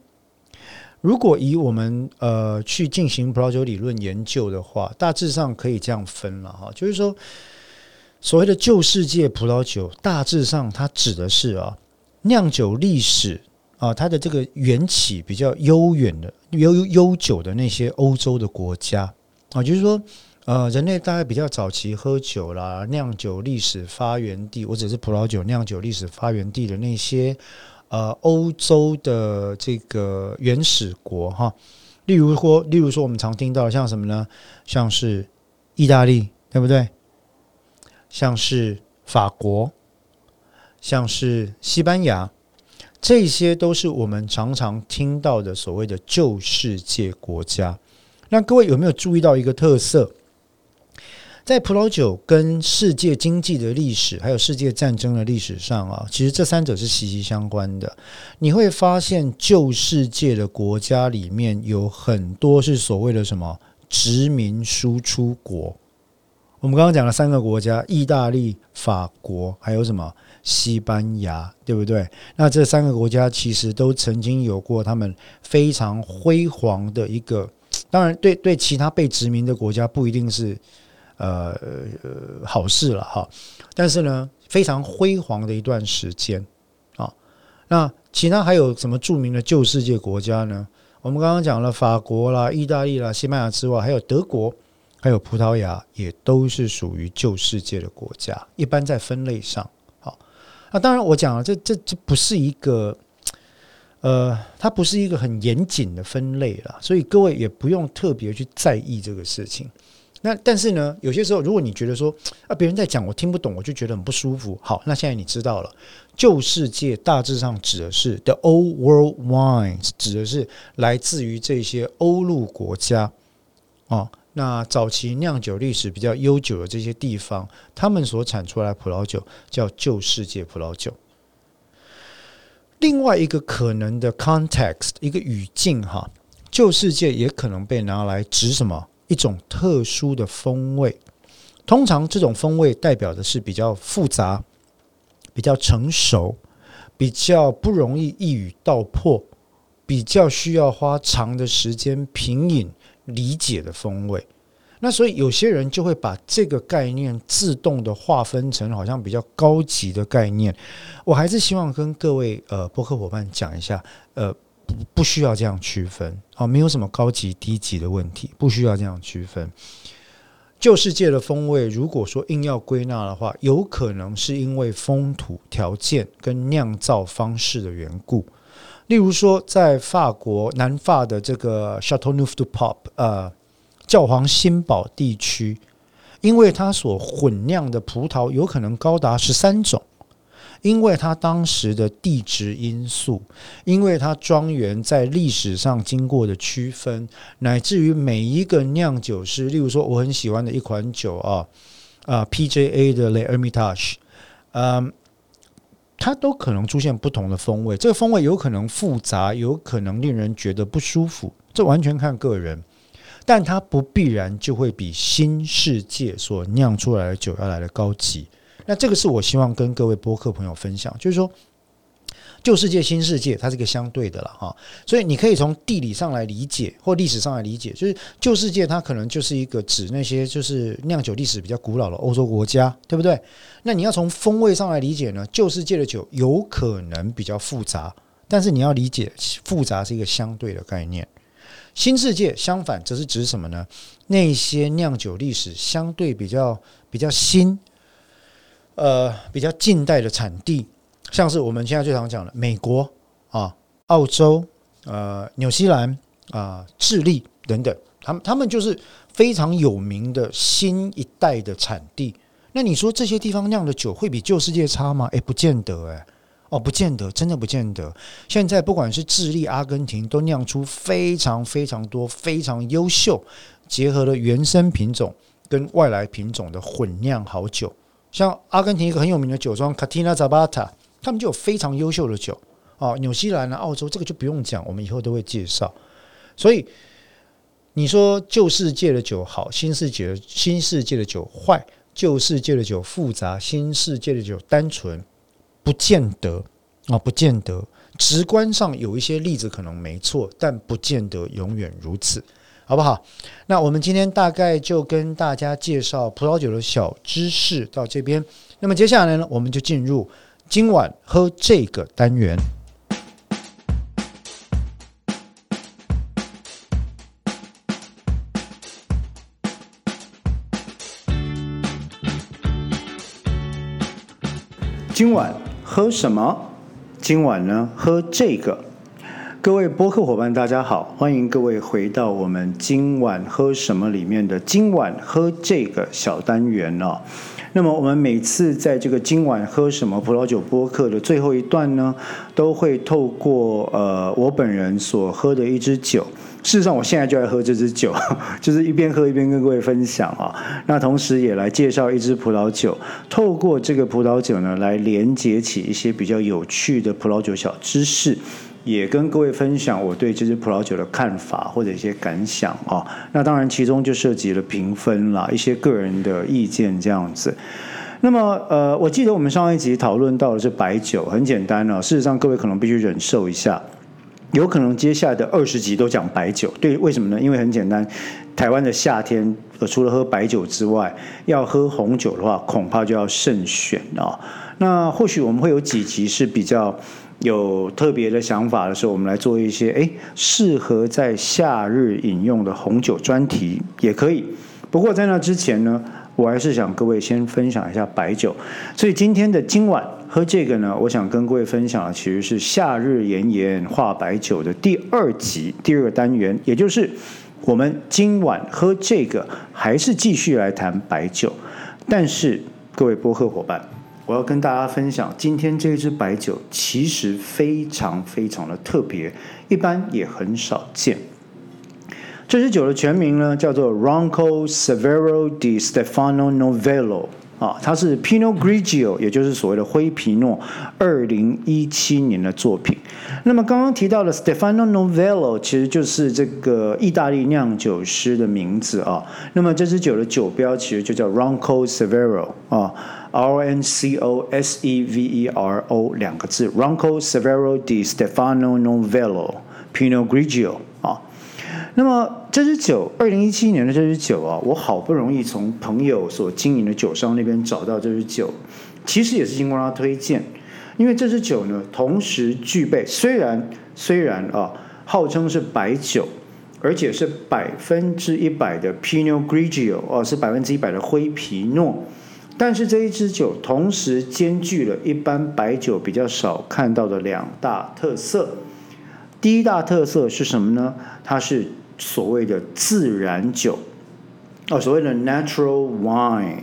如果以我们呃去进行葡萄酒理论研究的话，大致上可以这样分了哈，就是说，所谓的旧世界葡萄酒，大致上它指的是啊酿酒历史啊它的这个缘起比较悠远的悠悠久的那些欧洲的国家啊，就是说呃人类大概比较早期喝酒啦，酿酒历史发源地，或者是葡萄酒酿酒历史发源地的那些。呃，欧洲的这个原始国哈，例如说，例如说，我们常听到像什么呢？像是意大利，对不对？像是法国，像是西班牙，这些都是我们常常听到的所谓的旧世界国家。那各位有没有注意到一个特色？在葡萄酒跟世界经济的历史，还有世界战争的历史上啊，其实这三者是息息相关的。你会发现，旧世界的国家里面有很多是所谓的什么殖民输出国。我们刚刚讲了三个国家：意大利、法国，还有什么西班牙，对不对？那这三个国家其实都曾经有过他们非常辉煌的一个。当然，对对，其他被殖民的国家不一定是。呃，好事了哈，但是呢，非常辉煌的一段时间啊。那其他还有什么著名的旧世界国家呢？我们刚刚讲了法国啦、意大利啦、西班牙之外，还有德国，还有葡萄牙，也都是属于旧世界的国家。一般在分类上，好，那当然我讲了，这这这不是一个，呃，它不是一个很严谨的分类了，所以各位也不用特别去在意这个事情。那但是呢，有些时候，如果你觉得说 啊，别人在讲我听不懂，我就觉得很不舒服。好，那现在你知道了，旧世界大致上指的是 the old world wines，指的是来自于这些欧陆国家哦。那早期酿酒历史比较悠久的这些地方，他们所产出来葡萄酒叫旧世界葡萄酒。另外一个可能的 context，一个语境哈，旧世界也可能被拿来指什么？一种特殊的风味，通常这种风味代表的是比较复杂、比较成熟、比较不容易一语道破、比较需要花长的时间品饮理解的风味。那所以有些人就会把这个概念自动的划分成好像比较高级的概念。我还是希望跟各位呃博客伙伴讲一下，呃。不需要这样区分，啊，没有什么高级低级的问题，不需要这样区分。旧世界的风味，如果说硬要归纳的话，有可能是因为风土条件跟酿造方式的缘故。例如说，在法国南法的这个 Chateau n e u f du Pop，呃，教皇新堡地区，因为它所混酿的葡萄有可能高达十三种。因为它当时的地质因素，因为它庄园在历史上经过的区分，乃至于每一个酿酒师，例如说我很喜欢的一款酒啊，啊 P J A 的 Le Hermitage，嗯，它都可能出现不同的风味。这个风味有可能复杂，有可能令人觉得不舒服，这完全看个人。但它不必然就会比新世界所酿出来的酒要来的高级。那这个是我希望跟各位播客朋友分享，就是说。旧世界、新世界，它是一个相对的了哈，所以你可以从地理上来理解，或历史上来理解，就是旧世界它可能就是一个指那些就是酿酒历史比较古老的欧洲国家，对不对？那你要从风味上来理解呢，旧世界的酒有可能比较复杂，但是你要理解复杂是一个相对的概念。新世界相反则是指什么呢？那些酿酒历史相对比较比较新，呃，比较近代的产地。像是我们现在最常讲的美国啊、澳洲、呃、纽西兰啊、智利等等，他们他们就是非常有名的新一代的产地。那你说这些地方酿的酒会比旧世界差吗？诶，不见得诶，哦，不见得，真的不见得。现在不管是智利、阿根廷，都酿出非常非常多、非常优秀，结合了原生品种跟外来品种的混酿好酒。像阿根廷一个很有名的酒庄 c a t i n a Zabata。他们就有非常优秀的酒哦，纽西兰啊、澳洲这个就不用讲，我们以后都会介绍。所以你说旧世界的酒好，新世界的新世界的酒坏，旧世界的酒复杂，新世界的酒单纯，不见得啊，不见得。直观上有一些例子可能没错，但不见得永远如此，好不好？那我们今天大概就跟大家介绍葡萄酒的小知识到这边。那么接下来呢，我们就进入。今晚喝这个单元。今晚喝什么？今晚呢，喝这个。各位播客伙伴，大家好，欢迎各位回到我们今晚喝什么里面的今晚喝这个小单元哦。那么我们每次在这个今晚喝什么葡萄酒播客的最后一段呢，都会透过呃我本人所喝的一支酒。事实上，我现在就在喝这支酒，就是一边喝一边跟各位分享啊。那同时也来介绍一支葡萄酒，透过这个葡萄酒呢，来连接起一些比较有趣的葡萄酒小知识。也跟各位分享我对这支葡萄酒的看法或者一些感想啊，那当然其中就涉及了评分啦，一些个人的意见这样子。那么呃，我记得我们上一集讨论到的是白酒，很简单啊。事实上，各位可能必须忍受一下，有可能接下来的二十集都讲白酒。对，为什么呢？因为很简单，台湾的夏天除了喝白酒之外，要喝红酒的话，恐怕就要慎选啊。那或许我们会有几集是比较。有特别的想法的时候，我们来做一些哎适合在夏日饮用的红酒专题也可以。不过在那之前呢，我还是想各位先分享一下白酒。所以今天的今晚喝这个呢，我想跟各位分享的其实是夏日炎炎话白酒的第二集第二个单元，也就是我们今晚喝这个还是继续来谈白酒。但是各位播客伙伴。我要跟大家分享，今天这支白酒其实非常非常的特别，一般也很少见。这支酒的全名呢叫做 Ronco Severo di Stefano Novello。啊，它是 Pinot Grigio，也就是所谓的灰皮诺，二零一七年的作品。那么刚刚提到的 Stefano Novello，其实就是这个意大利酿酒师的名字啊。那么这支酒的酒标其实就叫 Ronco Severo 啊，R N C O S E V E R O 两个字，Ronco Severo di Stefano Novello Pinot Grigio 啊。那么这支酒，二零一七年的这支酒啊，我好不容易从朋友所经营的酒商那边找到这支酒，其实也是经过他推荐，因为这支酒呢，同时具备虽然虽然啊，号称是白酒，而且是百分之一百的 Pinot Grigio 哦，是百分之一百的灰皮诺，但是这一支酒同时兼具了一般白酒比较少看到的两大特色。第一大特色是什么呢？它是所谓的自然酒，哦，所谓的 natural wine。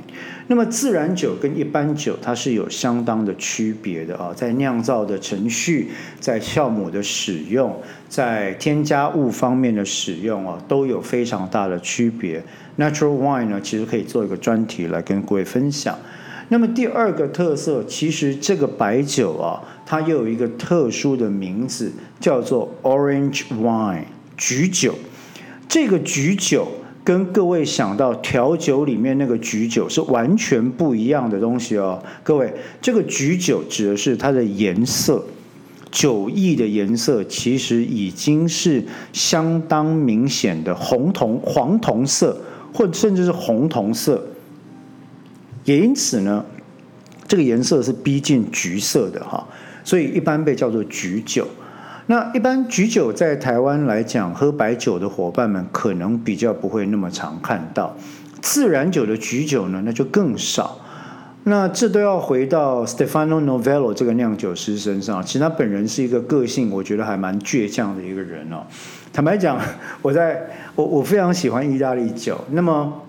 那么自然酒跟一般酒它是有相当的区别的啊，在酿造的程序、在酵母的使用、在添加物方面的使用啊，都有非常大的区别。Natural wine 呢，其实可以做一个专题来跟各位分享。那么第二个特色，其实这个白酒啊，它又有一个特殊的名字，叫做 Orange Wine 橘酒。这个橘酒跟各位想到调酒里面那个橘酒是完全不一样的东西哦。各位，这个橘酒指的是它的颜色，酒液的颜色其实已经是相当明显的红铜、黄铜色，或甚至是红铜色。也因此呢，这个颜色是逼近橘色的哈，所以一般被叫做橘酒。那一般橘酒在台湾来讲，喝白酒的伙伴们可能比较不会那么常看到，自然酒的橘酒呢，那就更少。那这都要回到 Stefano Novello 这个酿酒师身上，其实他本人是一个个性，我觉得还蛮倔强的一个人哦。坦白讲，我在我我非常喜欢意大利酒，那么。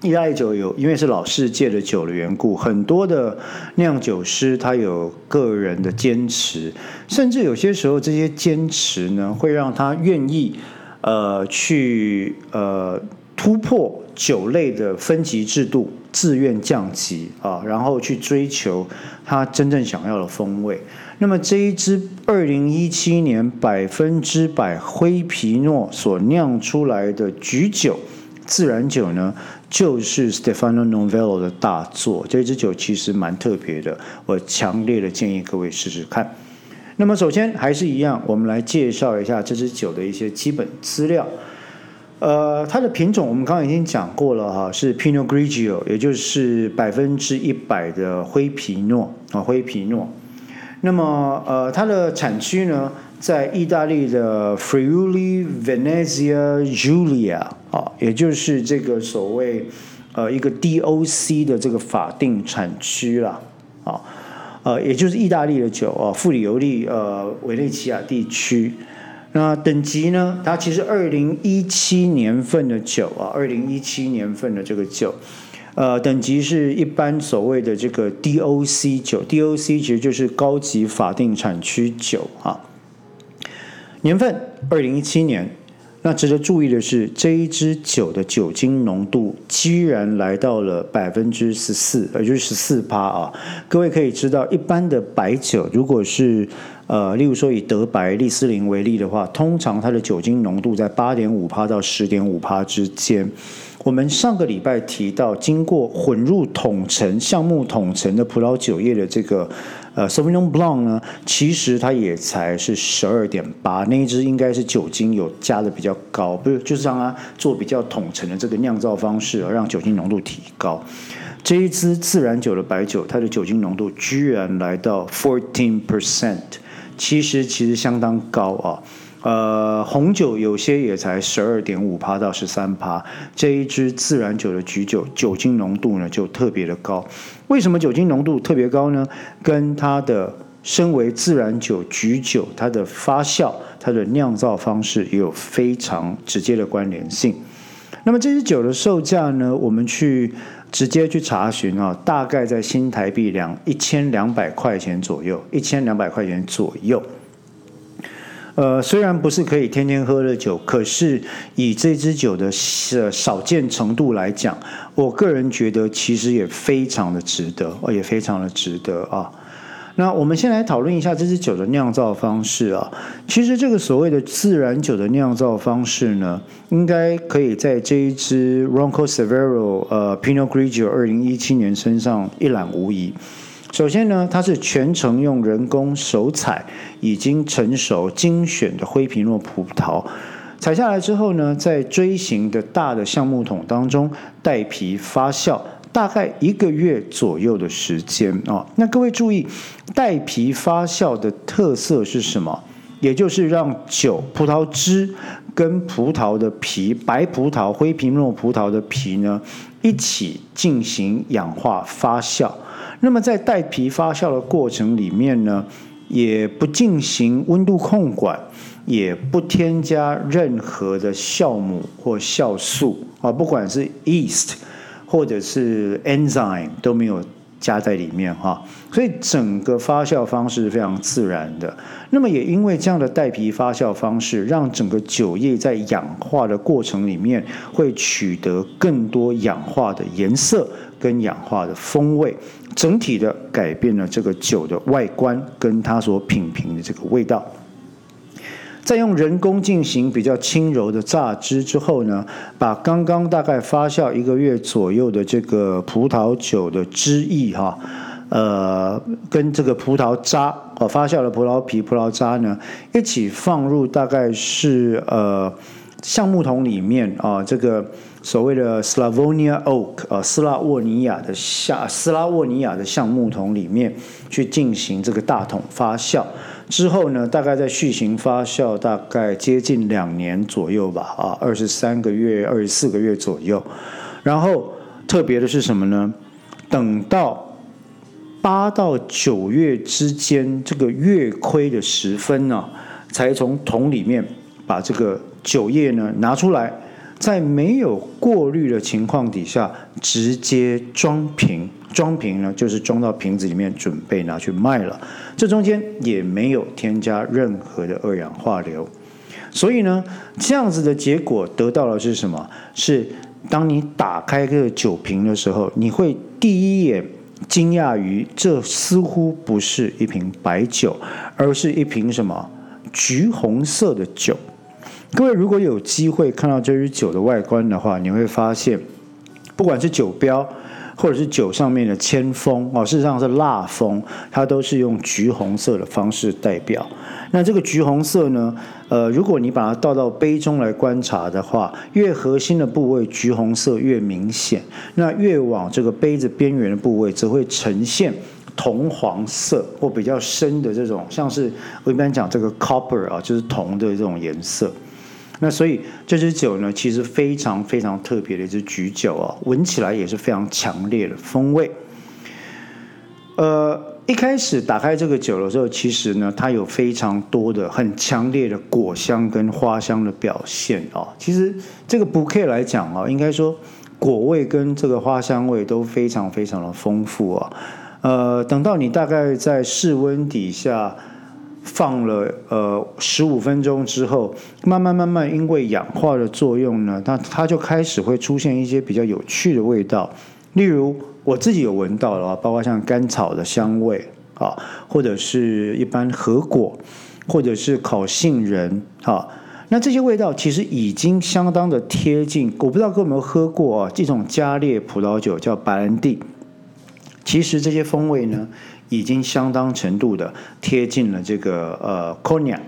意大利酒有，因为是老世界的酒的缘故，很多的酿酒师他有个人的坚持，甚至有些时候这些坚持呢，会让他愿意呃去呃突破酒类的分级制度，自愿降级啊，然后去追求他真正想要的风味。那么这一支二零一七年百分之百灰皮诺所酿出来的橘酒自然酒呢？就是 Stefano Novello 的大作，这支酒其实蛮特别的，我强烈的建议各位试试看。那么首先还是一样，我们来介绍一下这支酒的一些基本资料。呃，它的品种我们刚刚已经讲过了哈，是 Pinot Grigio，也就是百分之一百的灰皮诺啊，灰皮诺。那么呃，它的产区呢？在意大利的 Friuli Venezia Giulia 啊，也就是这个所谓呃一个 DOC 的这个法定产区啦，啊，呃，也就是意大利的酒啊，富里尤利呃委内奇亚地区。那等级呢？它其实二零一七年份的酒啊，二零一七年份的这个酒，呃，等级是一般所谓的这个 DOC 酒，DOC 其实就是高级法定产区酒啊。年份二零一七年，那值得注意的是，这一支酒的酒精浓度居然来到了百分之十四，也就是十四趴啊！各位可以知道，一般的白酒，如果是呃，例如说以德白、利斯林为例的话，通常它的酒精浓度在八点五趴到十点五趴之间。我们上个礼拜提到，经过混入统陈橡木统陈的葡萄酒液的这个。呃，Sauvignon Blanc 呢，其实它也才是十二点八，那一支应该是酒精有加的比较高，不是就是让它做比较统称的这个酿造方式，让酒精浓度提高。这一支自然酒的白酒，它的酒精浓度居然来到 fourteen percent，其实其实相当高啊。呃，红酒有些也才十二点五帕到十三趴，这一支自然酒的橘酒酒精浓度呢就特别的高。为什么酒精浓度特别高呢？跟它的身为自然酒橘酒，它的发酵、它的酿造方式也有非常直接的关联性。那么这支酒的售价呢，我们去直接去查询啊，大概在新台币两一千两百块钱左右，一千两百块钱左右。呃，虽然不是可以天天喝的酒，可是以这支酒的少见程度来讲，我个人觉得其实也非常的值得，也非常的值得啊。那我们先来讨论一下这支酒的酿造方式啊。其实这个所谓的自然酒的酿造方式呢，应该可以在这一支 Ronco Severo 呃 Pinot Grigio 二零一七年身上一览无遗。首先呢，它是全程用人工手采已经成熟精选的灰皮诺葡萄，采下来之后呢，在锥形的大的橡木桶当中带皮发酵，大概一个月左右的时间啊。那各位注意，带皮发酵的特色是什么？也就是让酒葡萄汁跟葡萄的皮，白葡萄灰皮诺葡萄的皮呢，一起进行氧化发酵。那么在带皮发酵的过程里面呢，也不进行温度控管，也不添加任何的酵母或酵素啊，不管是 yeast 或者是 enzyme 都没有加在里面哈，所以整个发酵方式是非常自然的。那么也因为这样的带皮发酵方式，让整个酒液在氧化的过程里面会取得更多氧化的颜色跟氧化的风味，整体的改变了这个酒的外观跟它所品评的这个味道。再用人工进行比较轻柔的榨汁之后呢，把刚刚大概发酵一个月左右的这个葡萄酒的汁液哈，呃，跟这个葡萄渣哦发酵的葡萄皮、葡萄渣呢一起放入大概是呃橡木桶里面啊，这个所谓的 Slavonia Oak 啊斯拉沃尼亚的下斯拉沃尼亚的橡木桶里面去进行这个大桶发酵。之后呢，大概在续行发酵，大概接近两年左右吧，啊，二十三个月、二十四个月左右。然后特别的是什么呢？等到八到九月之间，这个月亏的时分呢，才从桶里面把这个酒液呢拿出来。在没有过滤的情况底下，直接装瓶，装瓶呢就是装到瓶子里面，准备拿去卖了。这中间也没有添加任何的二氧化硫，所以呢，这样子的结果得到的是什么？是当你打开这个酒瓶的时候，你会第一眼惊讶于这似乎不是一瓶白酒，而是一瓶什么橘红色的酒。各位如果有机会看到这支酒的外观的话，你会发现，不管是酒标或者是酒上面的铅封哦，事实上是蜡封，它都是用橘红色的方式代表。那这个橘红色呢，呃，如果你把它倒到杯中来观察的话，越核心的部位橘红色越明显，那越往这个杯子边缘的部位则会呈现铜黄色或比较深的这种，像是我一般讲这个 copper 啊，就是铜的这种颜色。那所以这支酒呢，其实非常非常特别的一支橘酒啊，闻起来也是非常强烈的风味。呃，一开始打开这个酒的时候，其实呢，它有非常多的很强烈的果香跟花香的表现啊。其实这个 bouquet 来讲啊，应该说果味跟这个花香味都非常非常的丰富啊。呃，等到你大概在室温底下。放了呃十五分钟之后，慢慢慢慢，因为氧化的作用呢，它它就开始会出现一些比较有趣的味道。例如我自己有闻到的话，包括像甘草的香味啊，或者是一般核果，或者是烤杏仁啊。那这些味道其实已经相当的贴近。我不知道各位有没有喝过啊？这种加烈葡萄酒叫白兰地。其实这些风味呢。已经相当程度的贴近了这个呃，cognac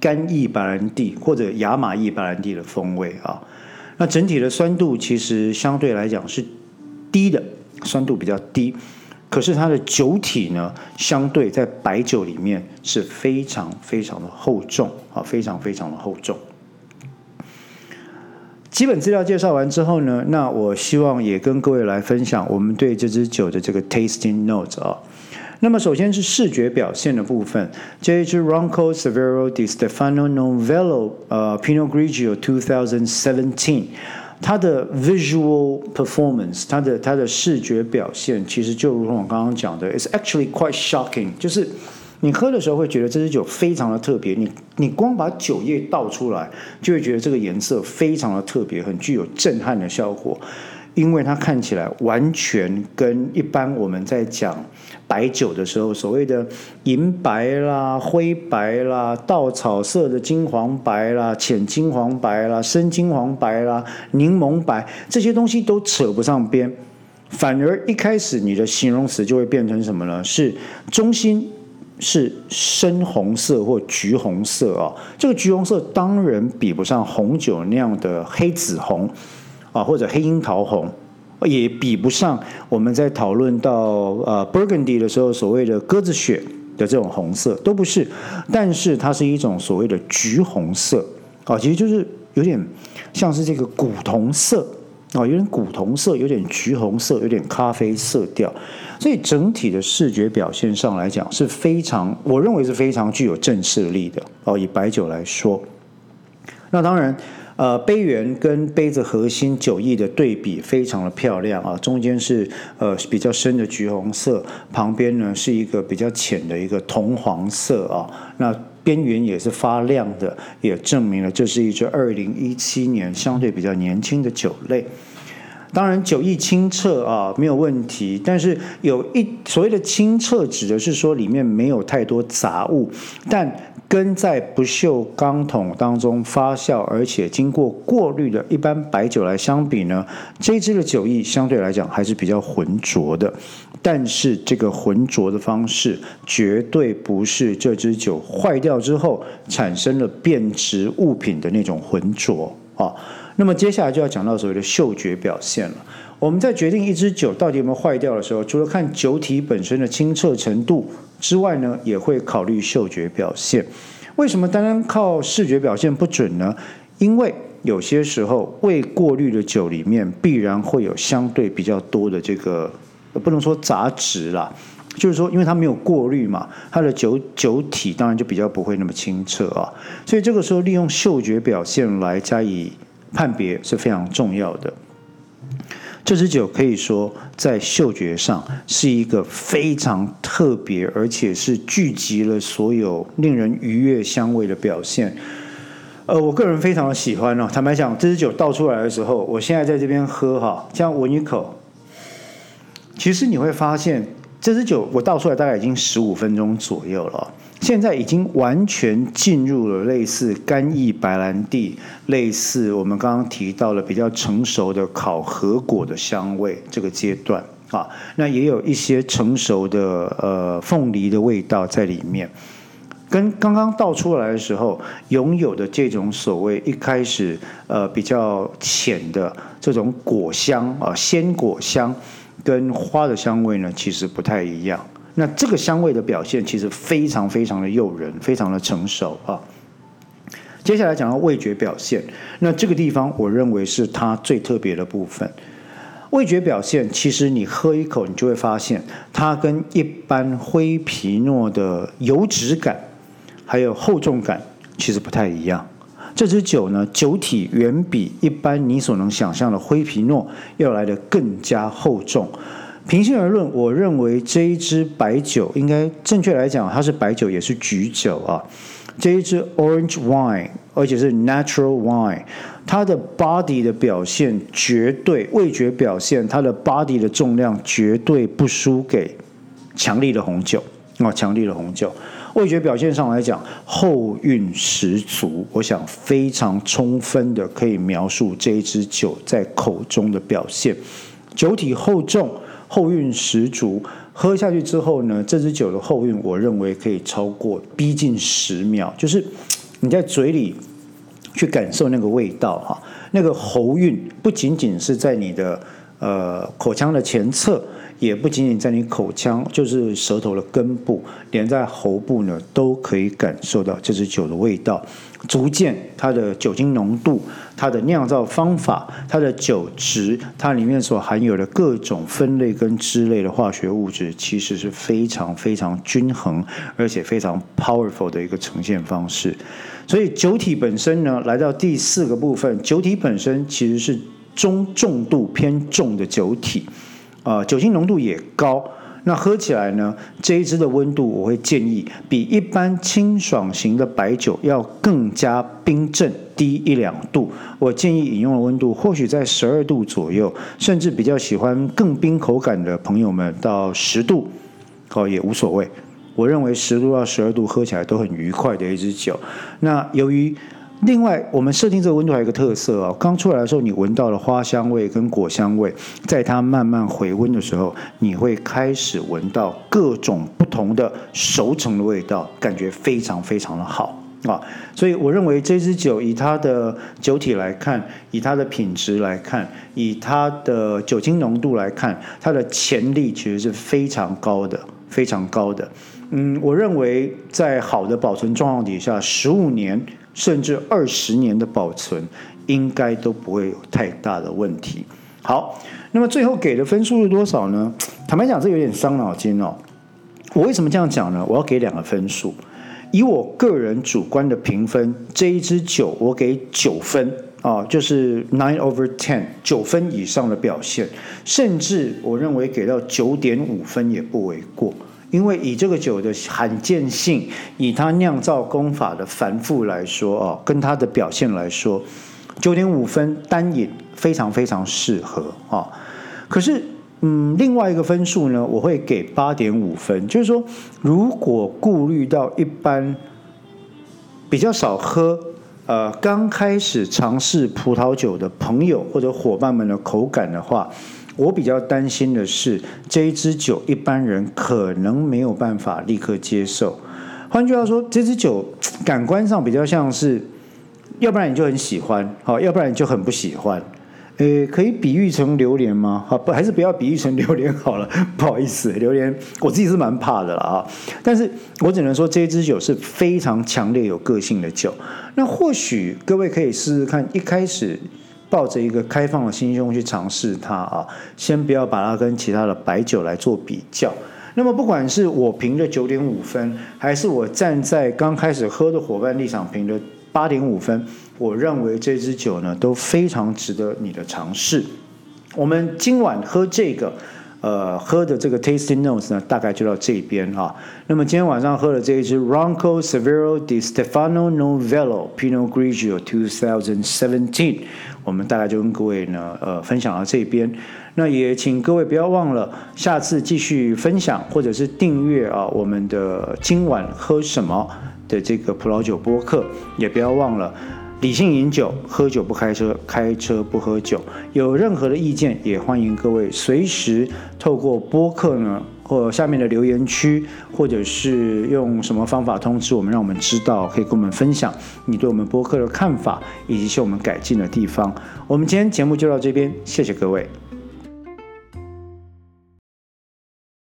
干邑白兰地或者亚马邑白兰地的风味啊。那整体的酸度其实相对来讲是低的，酸度比较低。可是它的酒体呢，相对在白酒里面是非常非常的厚重啊，非常非常的厚重。基本资料介绍完之后呢，那我希望也跟各位来分享我们对这支酒的这个 tasting notes 啊。那么首先是视觉表现的部分，这一支 Ronco Severo di Stefano Novello 呃 Pinot Grigio 2017，它的 visual performance，它的它的视觉表现，其实就如同我刚刚讲的，is actually quite shocking，就是。你喝的时候会觉得这支酒非常的特别，你你光把酒液倒出来，就会觉得这个颜色非常的特别，很具有震撼的效果，因为它看起来完全跟一般我们在讲白酒的时候所谓的银白啦、灰白啦、稻草色的金黄白啦、浅金黄白啦、深金黄白啦、柠檬白这些东西都扯不上边，反而一开始你的形容词就会变成什么呢？是中心。是深红色或橘红色啊，这个橘红色当然比不上红酒那样的黑紫红啊，或者黑樱桃红，也比不上我们在讨论到呃 Burgundy 的时候所谓的鸽子血的这种红色，都不是。但是它是一种所谓的橘红色啊，其实就是有点像是这个古铜色。啊，有点古铜色，有点橘红色，有点咖啡色调，所以整体的视觉表现上来讲是非常，我认为是非常具有震慑力的。哦，以白酒来说，那当然，呃，杯缘跟杯子核心酒液的对比非常的漂亮啊，中间是呃比较深的橘红色，旁边呢是一个比较浅的一个铜黄色啊，那边缘也是发亮的，也证明了这是一支二零一七年相对比较年轻的酒类。当然，酒液清澈啊，没有问题。但是有一所谓的清澈，指的是说里面没有太多杂物，但跟在不锈钢桶当中发酵，而且经过过滤的一般白酒来相比呢，这支的酒意相对来讲还是比较浑浊的。但是这个浑浊的方式，绝对不是这支酒坏掉之后产生了变质物品的那种浑浊啊。那么接下来就要讲到所谓的嗅觉表现了。我们在决定一支酒到底有没有坏掉的时候，除了看酒体本身的清澈程度之外呢，也会考虑嗅觉表现。为什么单单靠视觉表现不准呢？因为有些时候未过滤的酒里面必然会有相对比较多的这个，不能说杂质啦，就是说因为它没有过滤嘛，它的酒酒体当然就比较不会那么清澈啊。所以这个时候利用嗅觉表现来加以。判别是非常重要的。这支酒可以说在嗅觉上是一个非常特别，而且是聚集了所有令人愉悦香味的表现。呃，我个人非常的喜欢哦。坦白讲，这支酒倒出来的时候，我现在在这边喝哈，这样闻一口，其实你会发现，这支酒我倒出来大概已经十五分钟左右了。现在已经完全进入了类似干邑白兰地，类似我们刚刚提到了比较成熟的烤核果的香味这个阶段啊，那也有一些成熟的呃凤梨的味道在里面，跟刚刚倒出来的时候拥有的这种所谓一开始呃比较浅的这种果香啊鲜果香跟花的香味呢，其实不太一样。那这个香味的表现其实非常非常的诱人，非常的成熟啊。接下来讲到味觉表现，那这个地方我认为是它最特别的部分。味觉表现，其实你喝一口，你就会发现它跟一般灰皮诺的油脂感还有厚重感其实不太一样。这支酒呢，酒体远比一般你所能想象的灰皮诺要来的更加厚重。平心而论，我认为这一支白酒应该正确来讲，它是白酒也是橘酒啊。这一支 Orange Wine，而且是 Natural Wine，它的 body 的表现绝对味觉表现，它的 body 的重量绝对不输给强力的红酒啊，强力的红酒。味觉表现上来讲，后韵十足，我想非常充分的可以描述这一支酒在口中的表现，酒体厚重。后韵十足，喝下去之后呢，这支酒的后韵，我认为可以超过逼近十秒，就是你在嘴里去感受那个味道哈，那个喉韵不仅仅是在你的呃口腔的前侧。也不仅仅在你口腔，就是舌头的根部，连在喉部呢，都可以感受到这支酒的味道。逐渐，它的酒精浓度、它的酿造方法、它的酒质，它里面所含有的各种分类跟支类的化学物质，其实是非常非常均衡，而且非常 powerful 的一个呈现方式。所以，酒体本身呢，来到第四个部分，酒体本身其实是中重度偏重的酒体。呃，酒精浓度也高，那喝起来呢，这一支的温度我会建议比一般清爽型的白酒要更加冰镇低一两度。我建议饮用的温度或许在十二度左右，甚至比较喜欢更冰口感的朋友们到十度，哦也无所谓。我认为十度到十二度喝起来都很愉快的一支酒。那由于另外，我们设定这个温度还有一个特色哦，刚出来的时候你闻到了花香味跟果香味，在它慢慢回温的时候，你会开始闻到各种不同的熟成的味道，感觉非常非常的好啊！所以我认为这支酒以它的酒体来看，以它的品质来看，以它的酒精浓度来看，它的潜力其实是非常高的，非常高的。嗯，我认为在好的保存状况底下，十五年。甚至二十年的保存，应该都不会有太大的问题。好，那么最后给的分数是多少呢？坦白讲，这有点伤脑筋哦。我为什么这样讲呢？我要给两个分数。以我个人主观的评分，这一支酒我给九分啊，就是 nine over ten 九分以上的表现，甚至我认为给到九点五分也不为过。因为以这个酒的罕见性，以它酿造功法的繁复来说啊，跟它的表现来说，九点五分单饮非常非常适合啊。可是，嗯，另外一个分数呢，我会给八点五分，就是说，如果顾虑到一般比较少喝。呃，刚开始尝试葡萄酒的朋友或者伙伴们的口感的话，我比较担心的是这一支酒一般人可能没有办法立刻接受。换句话说，这支酒感官上比较像是，要不然你就很喜欢，好，要不然你就很不喜欢。呃，可以比喻成榴莲吗？好，不，还是不要比喻成榴莲好了。不好意思，榴莲我自己是蛮怕的了啊。但是我只能说，这支酒是非常强烈有个性的酒。那或许各位可以试试看，一开始抱着一个开放的心胸去尝试它啊，先不要把它跟其他的白酒来做比较。那么，不管是我评的九点五分，还是我站在刚开始喝的伙伴立场评的。八点五分，我认为这支酒呢都非常值得你的尝试。我们今晚喝这个，呃，喝的这个 tasting notes 呢，大概就到这边啊。那么今天晚上喝的这一支 Ronco Severo di Stefano Novello Pinot Grigio 2017，我们大概就跟各位呢，呃，分享到这边。那也请各位不要忘了，下次继续分享或者是订阅啊，我们的今晚喝什么。的这个葡萄酒播客，也不要忘了理性饮酒，喝酒不开车，开车不喝酒。有任何的意见，也欢迎各位随时透过播客呢，或下面的留言区，或者是用什么方法通知我们，让我们知道，可以跟我们分享你对我们播客的看法，以及需要我们改进的地方。我们今天节目就到这边，谢谢各位。